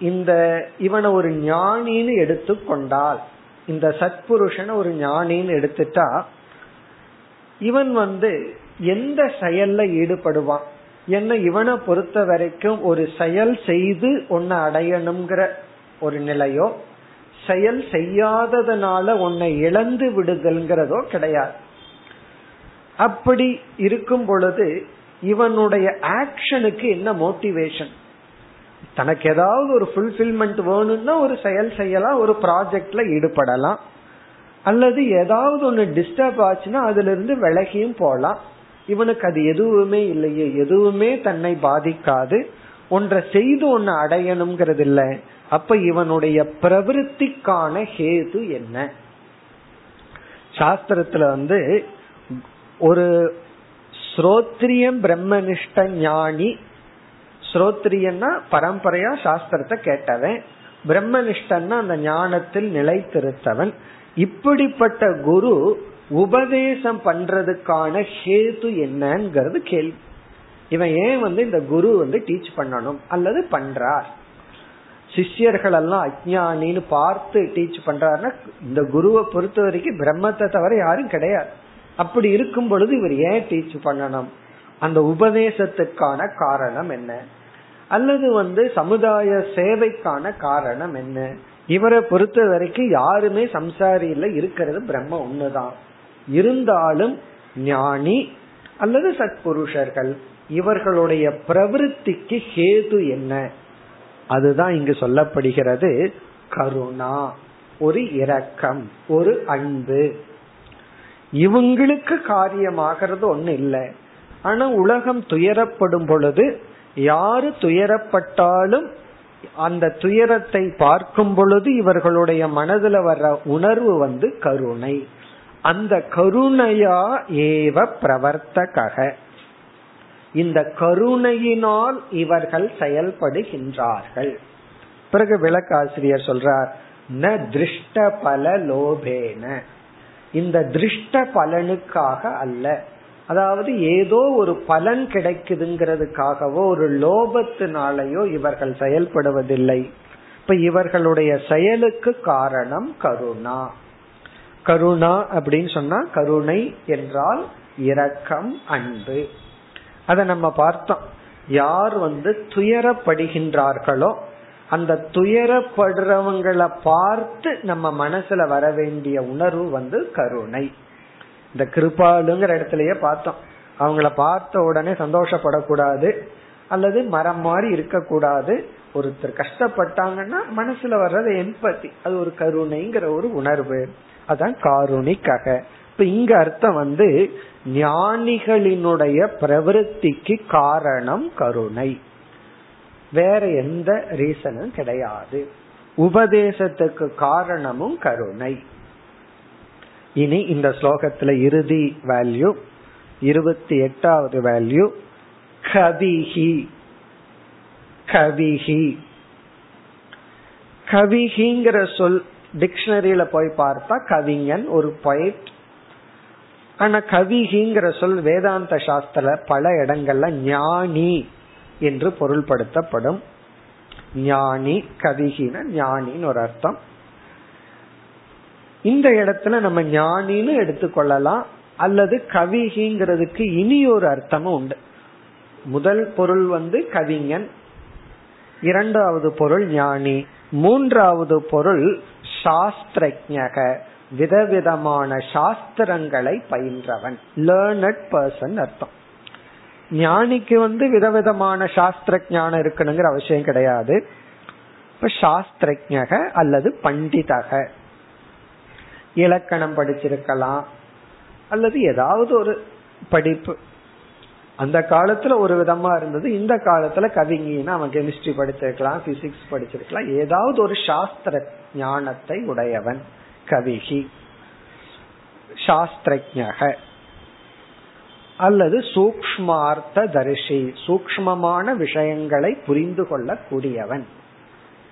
இந்த இவனை ஒரு ஞானின்னு எடுத்துக்கொண்டால் இந்த சத்புருஷனை ஒரு ஞானின்னு எடுத்துட்டா இவன் வந்து எந்த செயல்ல ஈடுபடுவான்? என்ன இவனை பொறுத்த வரைக்கும் ஒரு செயல் செய்து ஒன்னு அடையணுங்கிற ஒரு நிலையோ செயல் செய்யாததுனால உன்னை இழந்து விடுதல்ங்கிறதோ கிடையாது. அப்படி இருக்கும் பொழுது இவனுடைய ஆக்ஷனுக்கு என்ன மோட்டிவேஷன் தனக்கு ஏதாவது ஒரு ஃபுல்ஃபில்மெண்ட் வேணும்னா ஒரு செயல் செய்யலாம் ஒரு ப்ராஜெக்ட்ல ஈடுபடலாம். அல்லது ஏதாவது ஒன்று டிஸ்டர்ப் ஆச்சுன்னா அதுல இருந்து விலகியும் போகலாம் இவனுக்கு அது எதுவுமே இல்லையே எதுவுமே தன்னை பாதிக்காது. ஒன்றை செய்து ஒன்னு அடையணுங்கிறது இல்லை அப்ப இவனுடைய பிரவருத்திக்கான ஹேது என்ன? சாஸ்திரத்துல வந்து ஒரு ஸ்ரோத்ரியம் பிரம்மனிஷ்ட ஞானி. ஸ்ரோத்ரியன்னா பரம்பரையா சாஸ்திரத்தை கேட்டவன். பிரம்மனிஷ்டன்னா அந்த ஞானத்தில் நிலைத்திருத்தவன். இப்படிப்பட்ட குரு உபதேசம் பண்றதுக்கான ஹேது என்னங்கிறது கேள்வி. இவன் ஏன் வந்து இந்த குரு வந்து டீச் பண்ணணும் அல்லது பண்றார்? சிஷ்யர்கள் எல்லாம் அஜானின்னு பார்த்து டீச் பண்றாருன்னா இந்த குருவை பொறுத்த வரைக்கும் பிரம்மத்தை தவிர யாரும் கிடையாது. அப்படி இருக்கும் பொழுது இவர் ஏன் டீச் பண்ணணும்? அந்த உபதேசத்துக்கான காரணம் என்ன? அல்லது வந்து சமுதாய சேவைக்கான காரணம் என்ன? இவரை பொறுத்த வரைக்கும் யாருமே சம்சாரியில இருக்கிறது பிரம்ம ஒண்ணுதான் இருந்தாலும் ஞானி அல்லது சத்புருஷர்கள் இவர்களுடைய பிரவருத்திக்கு ஹேது என்ன? அதுதான் இங்கு சொல்லப்படுகிறது கருணா ஒரு இரக்கம் ஒரு அன்பு. இவங்களுக்கு காரியமாகிறது ஒண்ணு இல்லை. ஆனா உலகம் துயரப்படும் பொழுது யாரு துயரப்பட்டாலும் அந்த துயரத்தை பார்க்கும் பொழுது இவர்களுடைய மனதுல வர்ற உணர்வு வந்து கருணை. அந்த கருணையா ஏவ பிரவர்த்தக இந்த கருணையினால் இவர்கள் செயல்படுகின்றார்கள். பிறகு விளக்காசிரியர் சொல்றார் ந திருஷ்ட பல லோபேன. இந்த திருஷ்ட பலனுக்காக அல்ல. அதாவது ஏதோ ஒரு பலன் கிடைக்குதுங்கிறதுக்காகவோ ஒரு லோபத்தினாலேயோ இவர்கள் செயல்படுவதில்லை. இப்ப இவர்களுடைய செயலுக்கு காரணம் கருணா. கருணா அப்படின்னு சொன்னா கருணை என்றால் இரக்கம் அன்பு. அதை நம்ம பார்த்தோம். யார் வந்து துயரப்படுகின்றார்களோ அந்த துயரப்படுறவங்களை பார்த்து நம்ம மனசுல வர வேண்டிய உணர்வு வந்து கருணை. இந்த கிருபாலுங்கிற இடத்துலயே பார்த்தோம். அவங்கள பார்த்த உடனே சந்தோஷப்படக்கூடாது அல்லது மரம் மாதிரி இருக்கக்கூடாது. ஒருத்தர் கஷ்டப்பட்டாங்கன்னா மனசுல வர்றது எம்பத்தி அது ஒரு கருணைங்கிற ஒரு உணர்வு. அதான் காருணிக்காக. இப்ப இங்க அர்த்தம் வந்து ஞானிகளினுடைய பிரவருத்திக்கு காரணம் கருணை. வேற எந்த ரீசனும் கிடையாது. உபதேசத்துக்கு காரணமும் கருணை. இனி இந்த ஸ்லோகத்துல இறுதி வேல்யூ இருபத்தி எட்டாவது வேல்யூ கவிஹி. கவிஹி. கவிஹிங்கிற சொல் டிக்ஷனரியில போய் பார்த்தா கவிஞன் ஒரு பொயட் ஆனா கவிஹிங்கிற சொல் வேதாந்த சாஸ்திர பல இடங்கள்ல ஞானி. என்று பொருள்படுத்தப்படும். ஞானி கவிகின ஞானின்னு ஒரு அர்த்தம். இந்த இடத்துல நம்ம ஞானின்னு எடுத்துக்கொள்ளலாம். அல்லது கவிகிங்கிறதுக்கு இனி ஒரு அர்த்தமும் உண்டு. முதல் பொருள் வந்து கவிஞன். இரண்டாவது பொருள் ஞானி. மூன்றாவது பொருள் சாஸ்திரஜக. விதவிதமான சாஸ்திரங்களை பயின்றவன். லேர்னட் பர்சன் அர்த்தம். ஞானிக்கு வந்து விதவிதமான சாஸ்திர ஞானம் இருக்கணுங்கிற அவசியம் கிடையாது. இப்ப சாஸ்திரஜக அல்லது பண்டிதக. இலக்கணம் படிச்சிருக்கலாம். அல்லது ஏதாவது ஒரு படிப்பு. அந்த காலத்துல ஒரு விதமா இருந்தது. இந்த காலத்துல கவிஞனா அவன் கெமிஸ்ட்ரி படிச்சிருக்கலாம் பிசிக்ஸ் படிச்சிருக்கலாம். ஏதாவது ஒரு சாஸ்திர ஞானத்தை உடையவன் கவிகி. சாஸ்திரஜக அல்லது சூக்மார்த்த தரிசி சூக்மமான விஷயங்களை புரிந்து கொள்ளக்கூடியவன்.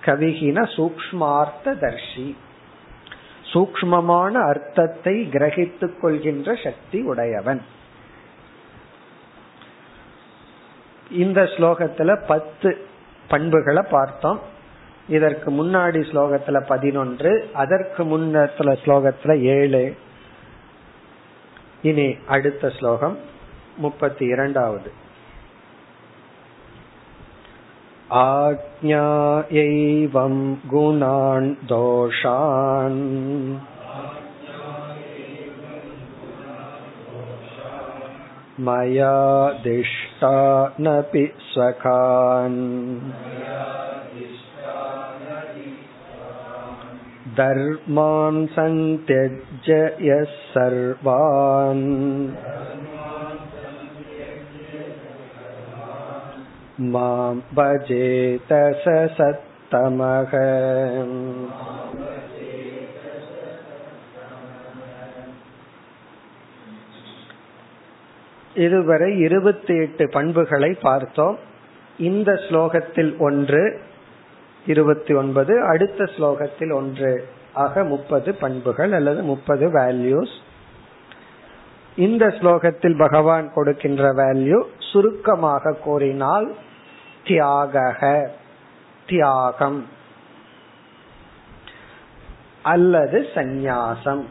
கவிகின சூக்மார்த்த தர்ஷி சூக்மமான அர்த்தத்தை கிரகித்துக் கொள்கின்ற சக்தி உடையவன். இந்த ஸ்லோகத்துல பத்து பண்புகளை பார்த்தோம். இதற்கு முன்னாடி ஸ்லோகத்துல பதினொன்று அதற்கு முன்னத்துல ஸ்லோகத்துல ஏழு. இனி அடுத்த ஸ்லோகம். முப்பத்தி இரண்டாவது आज्ञायैवं गुणान् दोषान् मया दिष्टानपि स्वकान् धर्मान् सन्त्यज्य यः सर्वान् मां भजेत स सत्तमः இதுவரை இருபத்தி எட்டு பண்புகளை பார்த்தோம் இந்த ஸ்லோகத்தில் ஒன்று இருபத்தி ஒன்பது அடுத்த ஸ்லோகத்தில் ஒன்று ஆக முப்பது பண்புகள் அல்லது முப்பது வேல்யூஸ் இந்த ஸ்லோகத்தில் பகவான் கொடுக்கின்ற வேல்யூ சுருக்கமாக கூறினால் தியாக தியாகம். அல்லது சந்நியாசம்.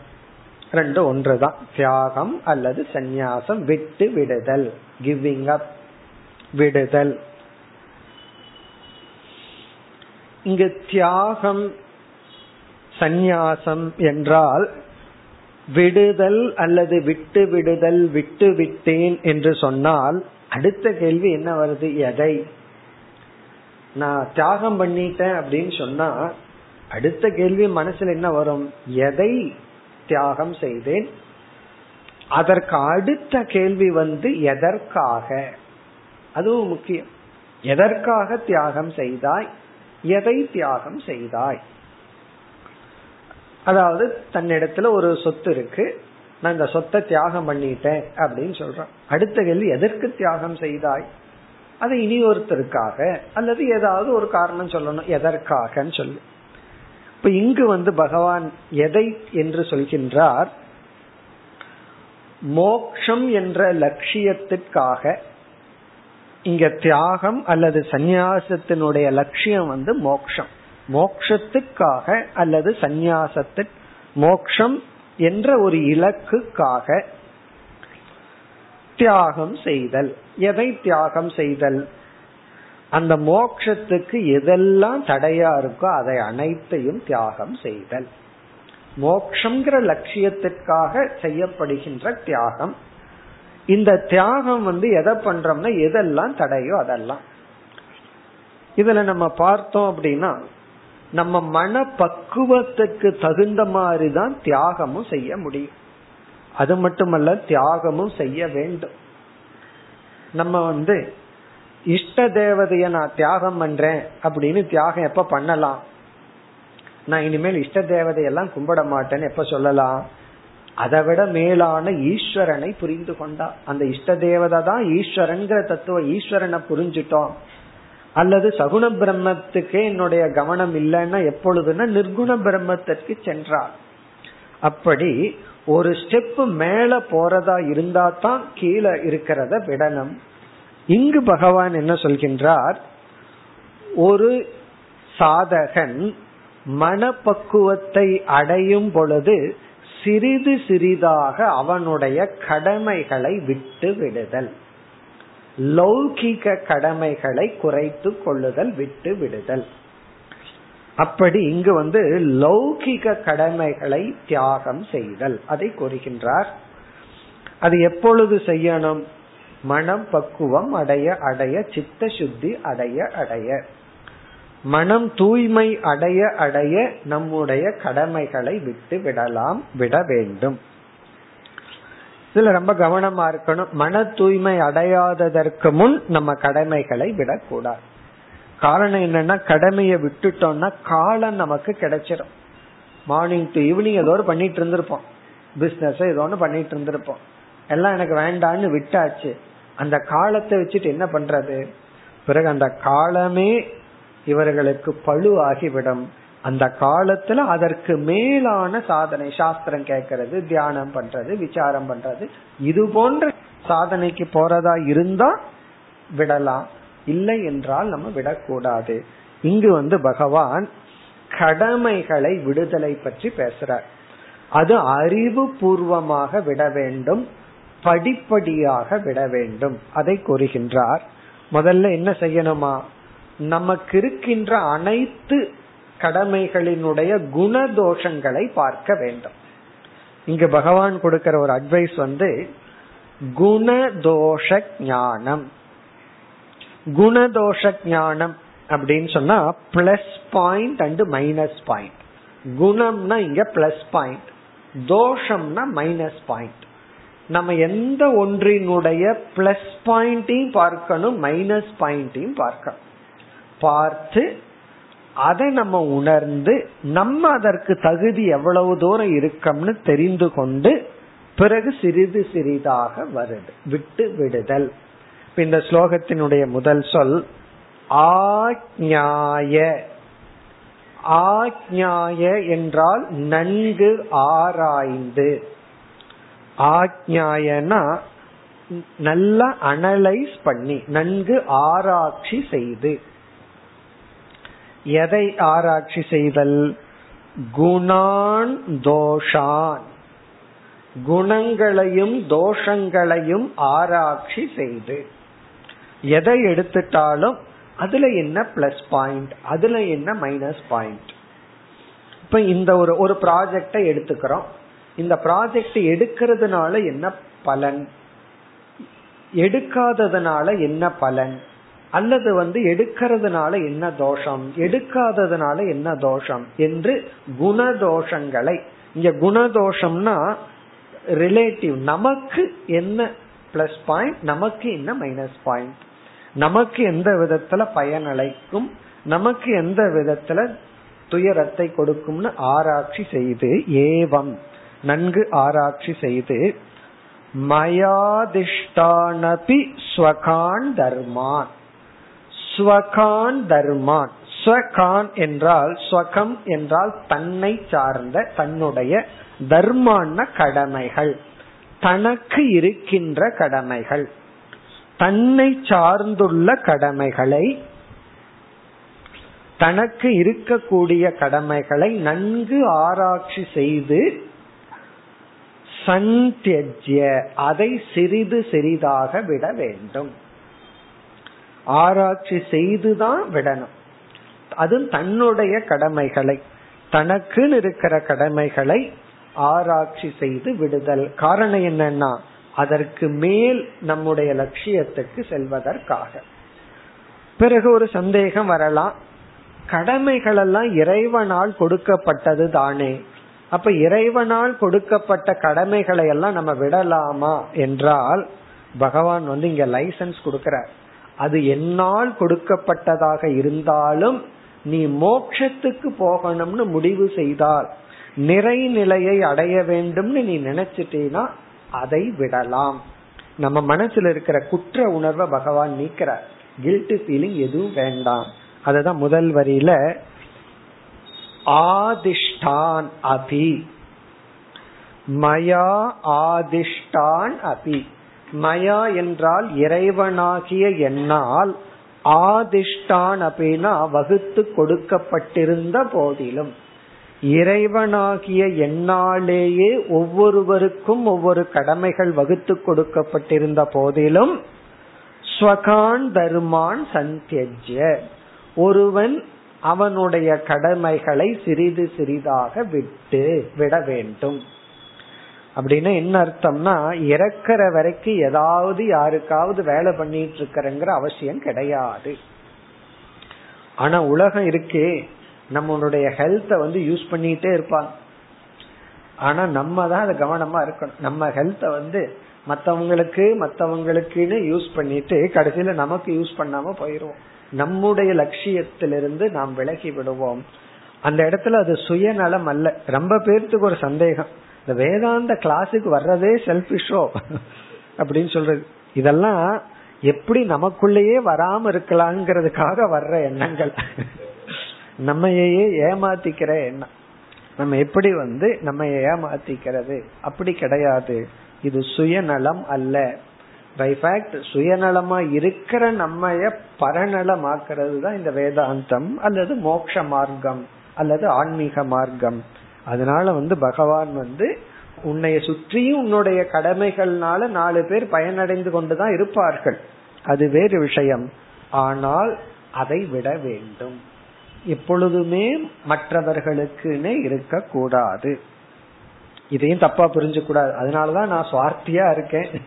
ரெண்டு ஒன்றுதான். தியாகம் அல்லது சந்நியாசம் விட்டு விடுதல் கிவிங் அப் விடுதல். இங்கு தியாகம் சந்நியாசம் என்றால் விடுதல் அல்லது விட்டு விடுதல் விட்டு விட்டேன் என்று சொன்னால் அடுத்த கேள்வி என்ன வருது? எதை? நான் தியாகம் பண்ணிட்டேன் அப்படின்னு சொன்னா அடுத்த கேள்வி மனசுல என்ன வரும்? எதை தியாகம் செய்தேன்? அதற்கு அடுத்த கேள்வி வந்து எதற்காக? அதுவும் முக்கியம். எதற்காக தியாகம் செய்தாய்? எதை தியாகம் செய்தாய்? அதாவது தன்னிடத்துல ஒரு சொத்து இருக்கு. நான் இந்த சொத்தை தியாகம் பண்ணிட்டேன் அப்படின்னு சொல்றேன் அடுத்த கேள்வி எதற்கு தியாகம் செய்தாய்? அது இனி ஒருத்தருக்காக அல்லது ஏதாவது ஒரு காரணம் சொல்லணும் எதற்காகன்னு சொல்லு. இப்ப இங்கு வந்து பகவான் எதை என்று சொல்கின்றார்? மோக்ஷம் என்ற லட்சியத்திற்காக இங்க தியாகம் அல்லது சந்நியாசத்தினுடைய லட்சியம் வந்து மோக்ஷம். மோக்ஷத்துக்காக அல்லது சந்நியாசத்திற்கு மோக்ஷம் என்ற ஒரு இலக்குக்காக தியாகம் செய்தல். எதை தியாகம் செய்தல்? அந்த மோக்ஷத்துக்கு எதெல்லாம் தடையா இருக்கோ அதை அனைத்தையும் தியாகம் செய்தல். மோக்ஷங்கிற லட்சியத்திற்காக செய்யப்படுகின்ற தியாகம். இந்த தியாகம் வந்து எதை பண்றோம்னா எதெல்லாம் தடையோ அதெல்லாம். இதுல நம்ம பார்த்தோம் அப்படின்னா நம்ம மன பக்குவத்துக்கு தகுந்த மாதிரி தான் தியாகமும் செய்ய முடியும். அது மட்டுமல்ல தியாகமும் செய்ய வேண்டும். நம்ம வந்து இஷ்ட தேவதைய நான் தியாகம் பண்றேன் அப்படின்னு தியாகம் எப்ப பண்ணலாம்? நான் இனிமேல் இஷ்ட தேவதையெல்லாம் கும்பிட மாட்டேன்னு எப்ப சொல்லலாம்? அதை விட மேலான ஈஸ்வரனை புரிந்து கொண்டா. அந்த இஷ்ட தேவதை தான் ஈஸ்வரன்கிற தத்துவ ஈஸ்வரனை புரிஞ்சுட்டோம். அல்லது சகுண பிரம்மத்துக்கே என்னுடைய கவனம் இல்லைன்னா எப்பொழுதுன்னா நிர்குண பிரம்மத்திற்கு சென்றார். அப்படி ஒரு ஸ்டெப் மேல போறதா இருந்தா தான் கீழே இருக்கிறத விடணும். இங்கு பகவான் என்ன சொல்கின்றார்? ஒரு சாதகன் மனப்பக்குவத்தை அடையும் பொழுது சிறிது சிறிதாக அவனுடைய கடமைகளை விட்டு விடுதல். லௌகிக கடமைகளை குறைத்து கொள்ளுதல் விட்டு விடுதல். அப்படி இங்கு வந்து லௌகிக கடமைகளை தியாகம் செய்தல். அதை கூறுகின்றார். அது எப்பொழுது செய்யணும்? மனம் பக்குவம் அடைய அடைய சித்த சுத்தி அடைய அடைய. மனம் தூய்மை அடைய அடைய நம்முடைய கடமைகளை விட்டு விடலாம் விட வேண்டும். இதுல ரொம்ப கவனமா இருக்கணும். மன தூய்மை அடையாததற்கு முன் நம்ம கடமைகளை விடக்கூடாது. காரணம் என்னன்னா கடமையை விட்டுட்டோம்னா காலம் நமக்கு கிடைச்சிடும் மார்னிங் டு ஈவினிங் ஏதோ ஒரு பண்ணிட்டு இருந்திருப்போம். பிசினஸ் ஏதோ ஒன்று பண்ணிட்டு இருந்திருப்போம். எல்லாம் எனக்கு வேண்டான்னு விட்டாச்சு. அந்த காலத்தை வச்சுட்டு என்ன பண்றது? பிறகு அந்த காலமே இவர்களுக்கு பழு ஆகிவிடும் அந்த காலத்துல அதற்கு மேலான சாதனை சாஸ்திரம் கேட்கறது தியானம் பண்றது விசாரம் பண்றது. இது போன்ற சாதனைக்கு போறதா இருந்தா விடலாம். இல்லை என்றால் நம்ம விடக்கூடாது. இங்கு வந்து பகவான் கடமைகளை விடுதலை பற்றி பேசுறார். அது அறிவு பூர்வமாக விட வேண்டும் படிப்படியாக விட வேண்டும். அதை கூறுகின்றார். முதல்ல என்ன செய்யணுமா? நமக்கு இருக்கின்ற அனைத்து கடமைகளினுடைய குணதோஷங்களை பார்க்க வேண்டும். இங்க பகவான் கொடுக்கிற ஒரு அட்வைஸ் வந்து குணதோஷ ஞானம். குணதோஷ ஞானம் அப்படின்னு சொன்னா plus point and minus point குணம்னா இங்க பிளஸ் பாயிண்ட் தோஷம்னா மைனஸ் பாயிண்ட் நம்ம எந்த ஒன்றினுடைய பிளஸ் பாயிண்டையும் பார்க்கணும் மைனஸ் பாயிண்டையும் பார்க்கணும். பார்த்து அதை நம்ம உணர்ந்து நம்ம அதற்கு தகுதி எவ்வளவு தூரம் இருக்கோம்னு தெரிந்து கொண்டு பிறகு சிறிது சிறிதாக வருது. விட்டு விடுதல். இந்த ஸ்லோகத்தினுடைய முதல் சொல் ஆக்ஞாய. ஆக்ஞாய என்றால் நன்கு ஆராய்ந்து. ஆக்ஞாயனா நல்லா அனலைஸ் பண்ணி நன்கு ஆராய்ச்சி செய்து. எதை ஆராய்ச்சி செய்தல்? குணான் தோஷான். குணங்களையும் தோஷங்களையும் ஆராய்ச்சி செய்து. எதை எடுத்துட்டாலும் அதுல என்ன பிளஸ் பாயிண்ட் அதுல என்ன மைனஸ் பாயிண்ட் இப்ப இந்த ஒரு ஒரு ப்ராஜெக்டை எடுத்துக்கிறோம். இந்த ப்ராஜெக்ட் எடுக்கிறதுனால என்ன பலன்? எடுக்காததுனால என்ன பலன்? அல்லது வந்து எடுக்கிறதுனால என்ன தோஷம்? எடுக்காததுனால என்ன தோஷம்? என்று குணதோஷங்களை இங்க குணதோஷம்னா ரிலேட்டிவ் நமக்கு என்ன பிளஸ் பாயிண்ட் நமக்கு என்ன மைனஸ் பாயிண்ட் நமக்கு எந்த விதத்துல பயனளிக்கும் நமக்கு எந்த விதத்துல துயரத்தை கொடுக்கும்னு ஆராய்ச்சி செய்து ஏவம் நன்கு ஆராய்ச்சி செய்து மயாதிஷ்டானபி ஸ்வகான் தர்மான். ஸ்வகான் தர்மான். ஸ்வகான் என்றால் ஸ்வகம் என்றால் தன்னை சார்ந்த தன்னுடைய தர்மான கடமைகள். தனக்கு இருக்கின்ற கடமைகள். தன்னை சார்ந்துள்ள கடமைகளை தனக்கு இருக்கக்கூடிய கடமைகளை நன்கு ஆராய்ச்சி செய்து சந்தியஜ்ய அதை சிறிது சிறிதாக விட வேண்டும். ஆராய்ச்சி செய்துதான் விடணும். அது தன்னுடைய கடமைகளை தனக்குன்னு இருக்கிற கடமைகளை ஆராய்ச்சி செய்து விடுதல். காரணம் என்னன்னா அதற்கு மேல் நம்முடைய லட்சியத்துக்கு செல்வதற்காக. பிறகு ஒரு சந்தேகம் வரலாம். கடமைகள் எல்லாம் இறைவனால் கொடுக்கப்பட்டது தானே. அப்ப இறைவனால் கொடுக்கப்பட்ட கடமைகளை எல்லாம் நம்ம விடலாமா என்றால் பகவான் வந்து இங்க லைசன்ஸ் கொடுக்கிறார். அது என்னால் கொடுக்கப்பட்டதாக இருந்தாலும் நீ மோட்சத்துக்கு போகணும்னு முடிவு செய்தால் நிறைநிலையை அடைய வேண்டும்னு நீ நினைச்சிட்டீனா அதை விடலாம். நம்ம மனசுல இருக்கிற குற்ற உணர்வை பகவான் நீக்கிறார். கில்ட் ஃபீலிங் எதுவும் வேண்டாம். அதுதான் முதல் வரியில ஆதிஷ்டான் அபி. மயா ஆதிஷ்டான் அபி. மயா என்றால் இறைவனாகிய என்னால் ஆதிஷ்டான் அப்படின்னா வகுத்து கொடுக்கப்பட்டிருந்த போதிலும். இறைவனாகிய எண்ணாலேயே ஒவ்வொருவருக்கும் ஒவ்வொரு கடமைகள் வகுத்து கொடுக்கப்பட்டிருந்த போதிலும் ஸ்வகான் தர்மான் சந்தியஜ்ய. ஒருவன் அவனுடைய கடமைகளை சிறிது சிறிதாக விட்டு விட வேண்டும். அப்படின்னா என்ன அர்த்தம்னா இறக்கிற வரைக்கும் ஏதாவது யாருக்காவது வேலை பண்ணிட்டு இருக்கிறேங்கிற அவசியம் கிடையாது. ஆனா உலகம் இருக்கே நம்மளுடைய ஹெல்த்தை வந்து யூஸ் பண்ணிட்டே இருப்பாங்க ஆனா நம்ம தான் அதை கவனமா இருக்கணும். நம்ம ஹெல்த்தை வந்து மத்தவங்களுக்கு மத்தவங்களுக்குன்னு யூஸ் பண்ணிட்டு கடைசியில நமக்கு யூஸ் பண்ணாம போயிருவோம். நம்முடைய லட்சியத்திலிருந்து நாம் விலகி விடுவோம். அந்த இடத்துல அது சுயநலம் அல்ல. ரொம்ப பேர்த்துக்கு ஒரு சந்தேகம். இந்த வேதாந்த கிளாஸுக்கு வர்றதே செல்பிஷோ அப்படின்னு சொல்றது. இதெல்லாம் எப்படி நமக்குள்ளேயே வராம இருக்கலாங்கிறதுக்காக வர்ற எண்ணங்கள். நம்மையே ஏமாத்திக்கிற எண்ணம். நம்ம எப்படி வந்து நம்ம ஏமாத்திக்கிறது? அப்படி கிடையாது. இது சுயநலம் அல்ல. பைஃபேக்ட் சுயநலமா இருக்கிற நம்மைய பரநலமாக்குறது தான் இந்த வேதாந்தம் அல்லது மோக்ஷ மார்க்கம் அல்லது ஆன்மீக மார்க்கம். அதனால வந்து பகவான் வந்து உன்னைய சுற்றியும் உன்னுடைய கடமைகள்னால நாலு பேர் பயனடைந்து கொண்டுதான் இருப்பார்கள். அது வேறு விஷயம். ஆனால் அதை விட வேண்டும். எப்பொழுதுமே மற்றவர்களுக்குன்னே இருக்கக்கூடாது. இதையும் தப்பா புரிஞ்சு கூடாது அதனாலதான் நான் சுவார்த்தியா இருக்கேன்.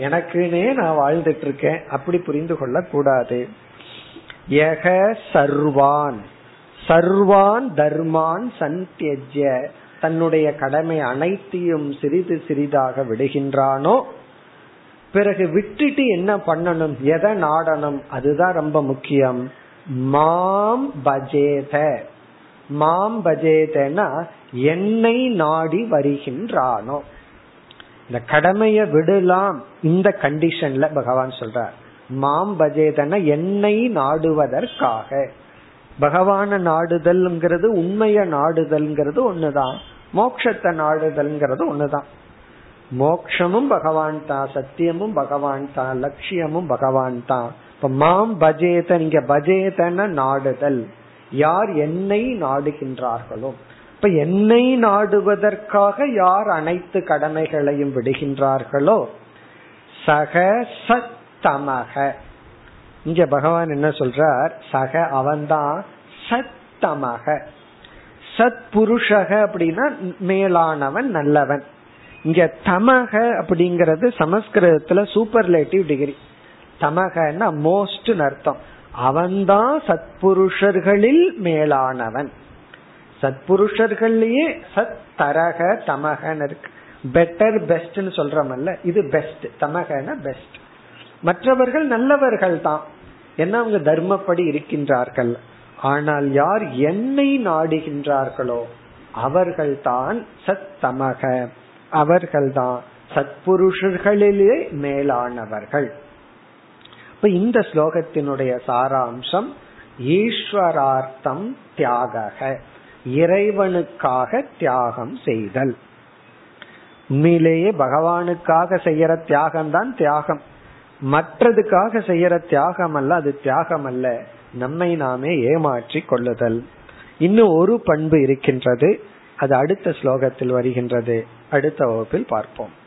எனக்குன்னே நான் வாழ்ந்துட்டு இருக்கேன் அப்படி புரிந்து கொள்ள கூடாது யக சர்வான். சர்வான் தர்மான் சந்தியஜ்ய. தன்னுடைய கடமை அனைத்தையும் சிறிது சிறிதாக விடுகின்றானோ? பிறகு விட்டுட்டு என்ன பண்ணணும்? எதை நாடணும்? அதுதான் ரொம்ப முக்கியம். மாம் பஜேத. மாம் பஜேதனா என்னை நாடி வருகின்றானோ. இந்த கடமைய விடலாம் இந்த கண்டிஷன்ல பகவான் சொல்றார். மாம் பஜேதன என்னை நாடுவதற்காக. பகவான நாடுதல்ங்கிறது உண்மைய நாடுதல்ங்கிறது ஒண்ணுதான். மோக்ஷத்தை நாடுதல்ங்கிறது ஒண்ணுதான். மோக்ஷமும் பகவான் தான் சத்தியமும் பகவான் தான் லட்சியமும் பகவான் தான் இப்ப மாம் பஜேத நீங்க பஜேதன நாடுதல். யார் என்னை நாடுகின்றார்களோ. இப்ப என்னை நாடுவதற்காக யார் அனைத்து கடமைகளையும் விடுகின்றார்களோ? சக சத்தமக. இங்க பகவான் என்ன சொல்றார்? சக அவன்தான் சத்தமக. சத் புருஷக அப்படின்னா மேலானவன் நல்லவன். இங்க தமக அப்படிங்கறது சமஸ்கிருதத்துல சூப்பர்லேட்டிவ் டிகிரி தமகன்னா மோஸ்ட் அர்த்தம். அவன்தான் சத்புருஷர்களில் மேலானவன். சத்புருஷர்கள்லயே சத் தரக தமகன் இருக்கு. பெட்டர் பெஸ்ட்னு சொல்றமல்ல இது பெஸ்ட் தமகன பெஸ்ட் மற்றவர்கள் நல்லவர்கள் தான் என்ன அவங்க தர்மப்படி இருக்கின்றார்கள்? ஆனால் யார் என்னை நாடுகின்றார்களோ அவர்கள்தான் சத்தமக. அவர்கள்தான் சத்புருஷர்களிலே மேலானவர்கள். இப்ப இந்த ஸ்லோகத்தினுடைய சாராம்சம் ஈஸ்வரார்த்தம் தியாக இறைவனுக்காக தியாகம் செய்தல். உண்மையிலேயே பகவானுக்காக செய்யற தியாகம் தான் தியாகம். மற்றதுக்காக செய்யற தியாகம் அல்ல அது தியாகம் அல்ல நம்மை நாமே ஏமாற்றி கொள்ளுதல். இன்னும் ஒரு பண்பு இருக்கின்றது. அது அடுத்த ஸ்லோகத்தில் வருகின்றது. அடுத்த வகுப்பில் பார்ப்போம்.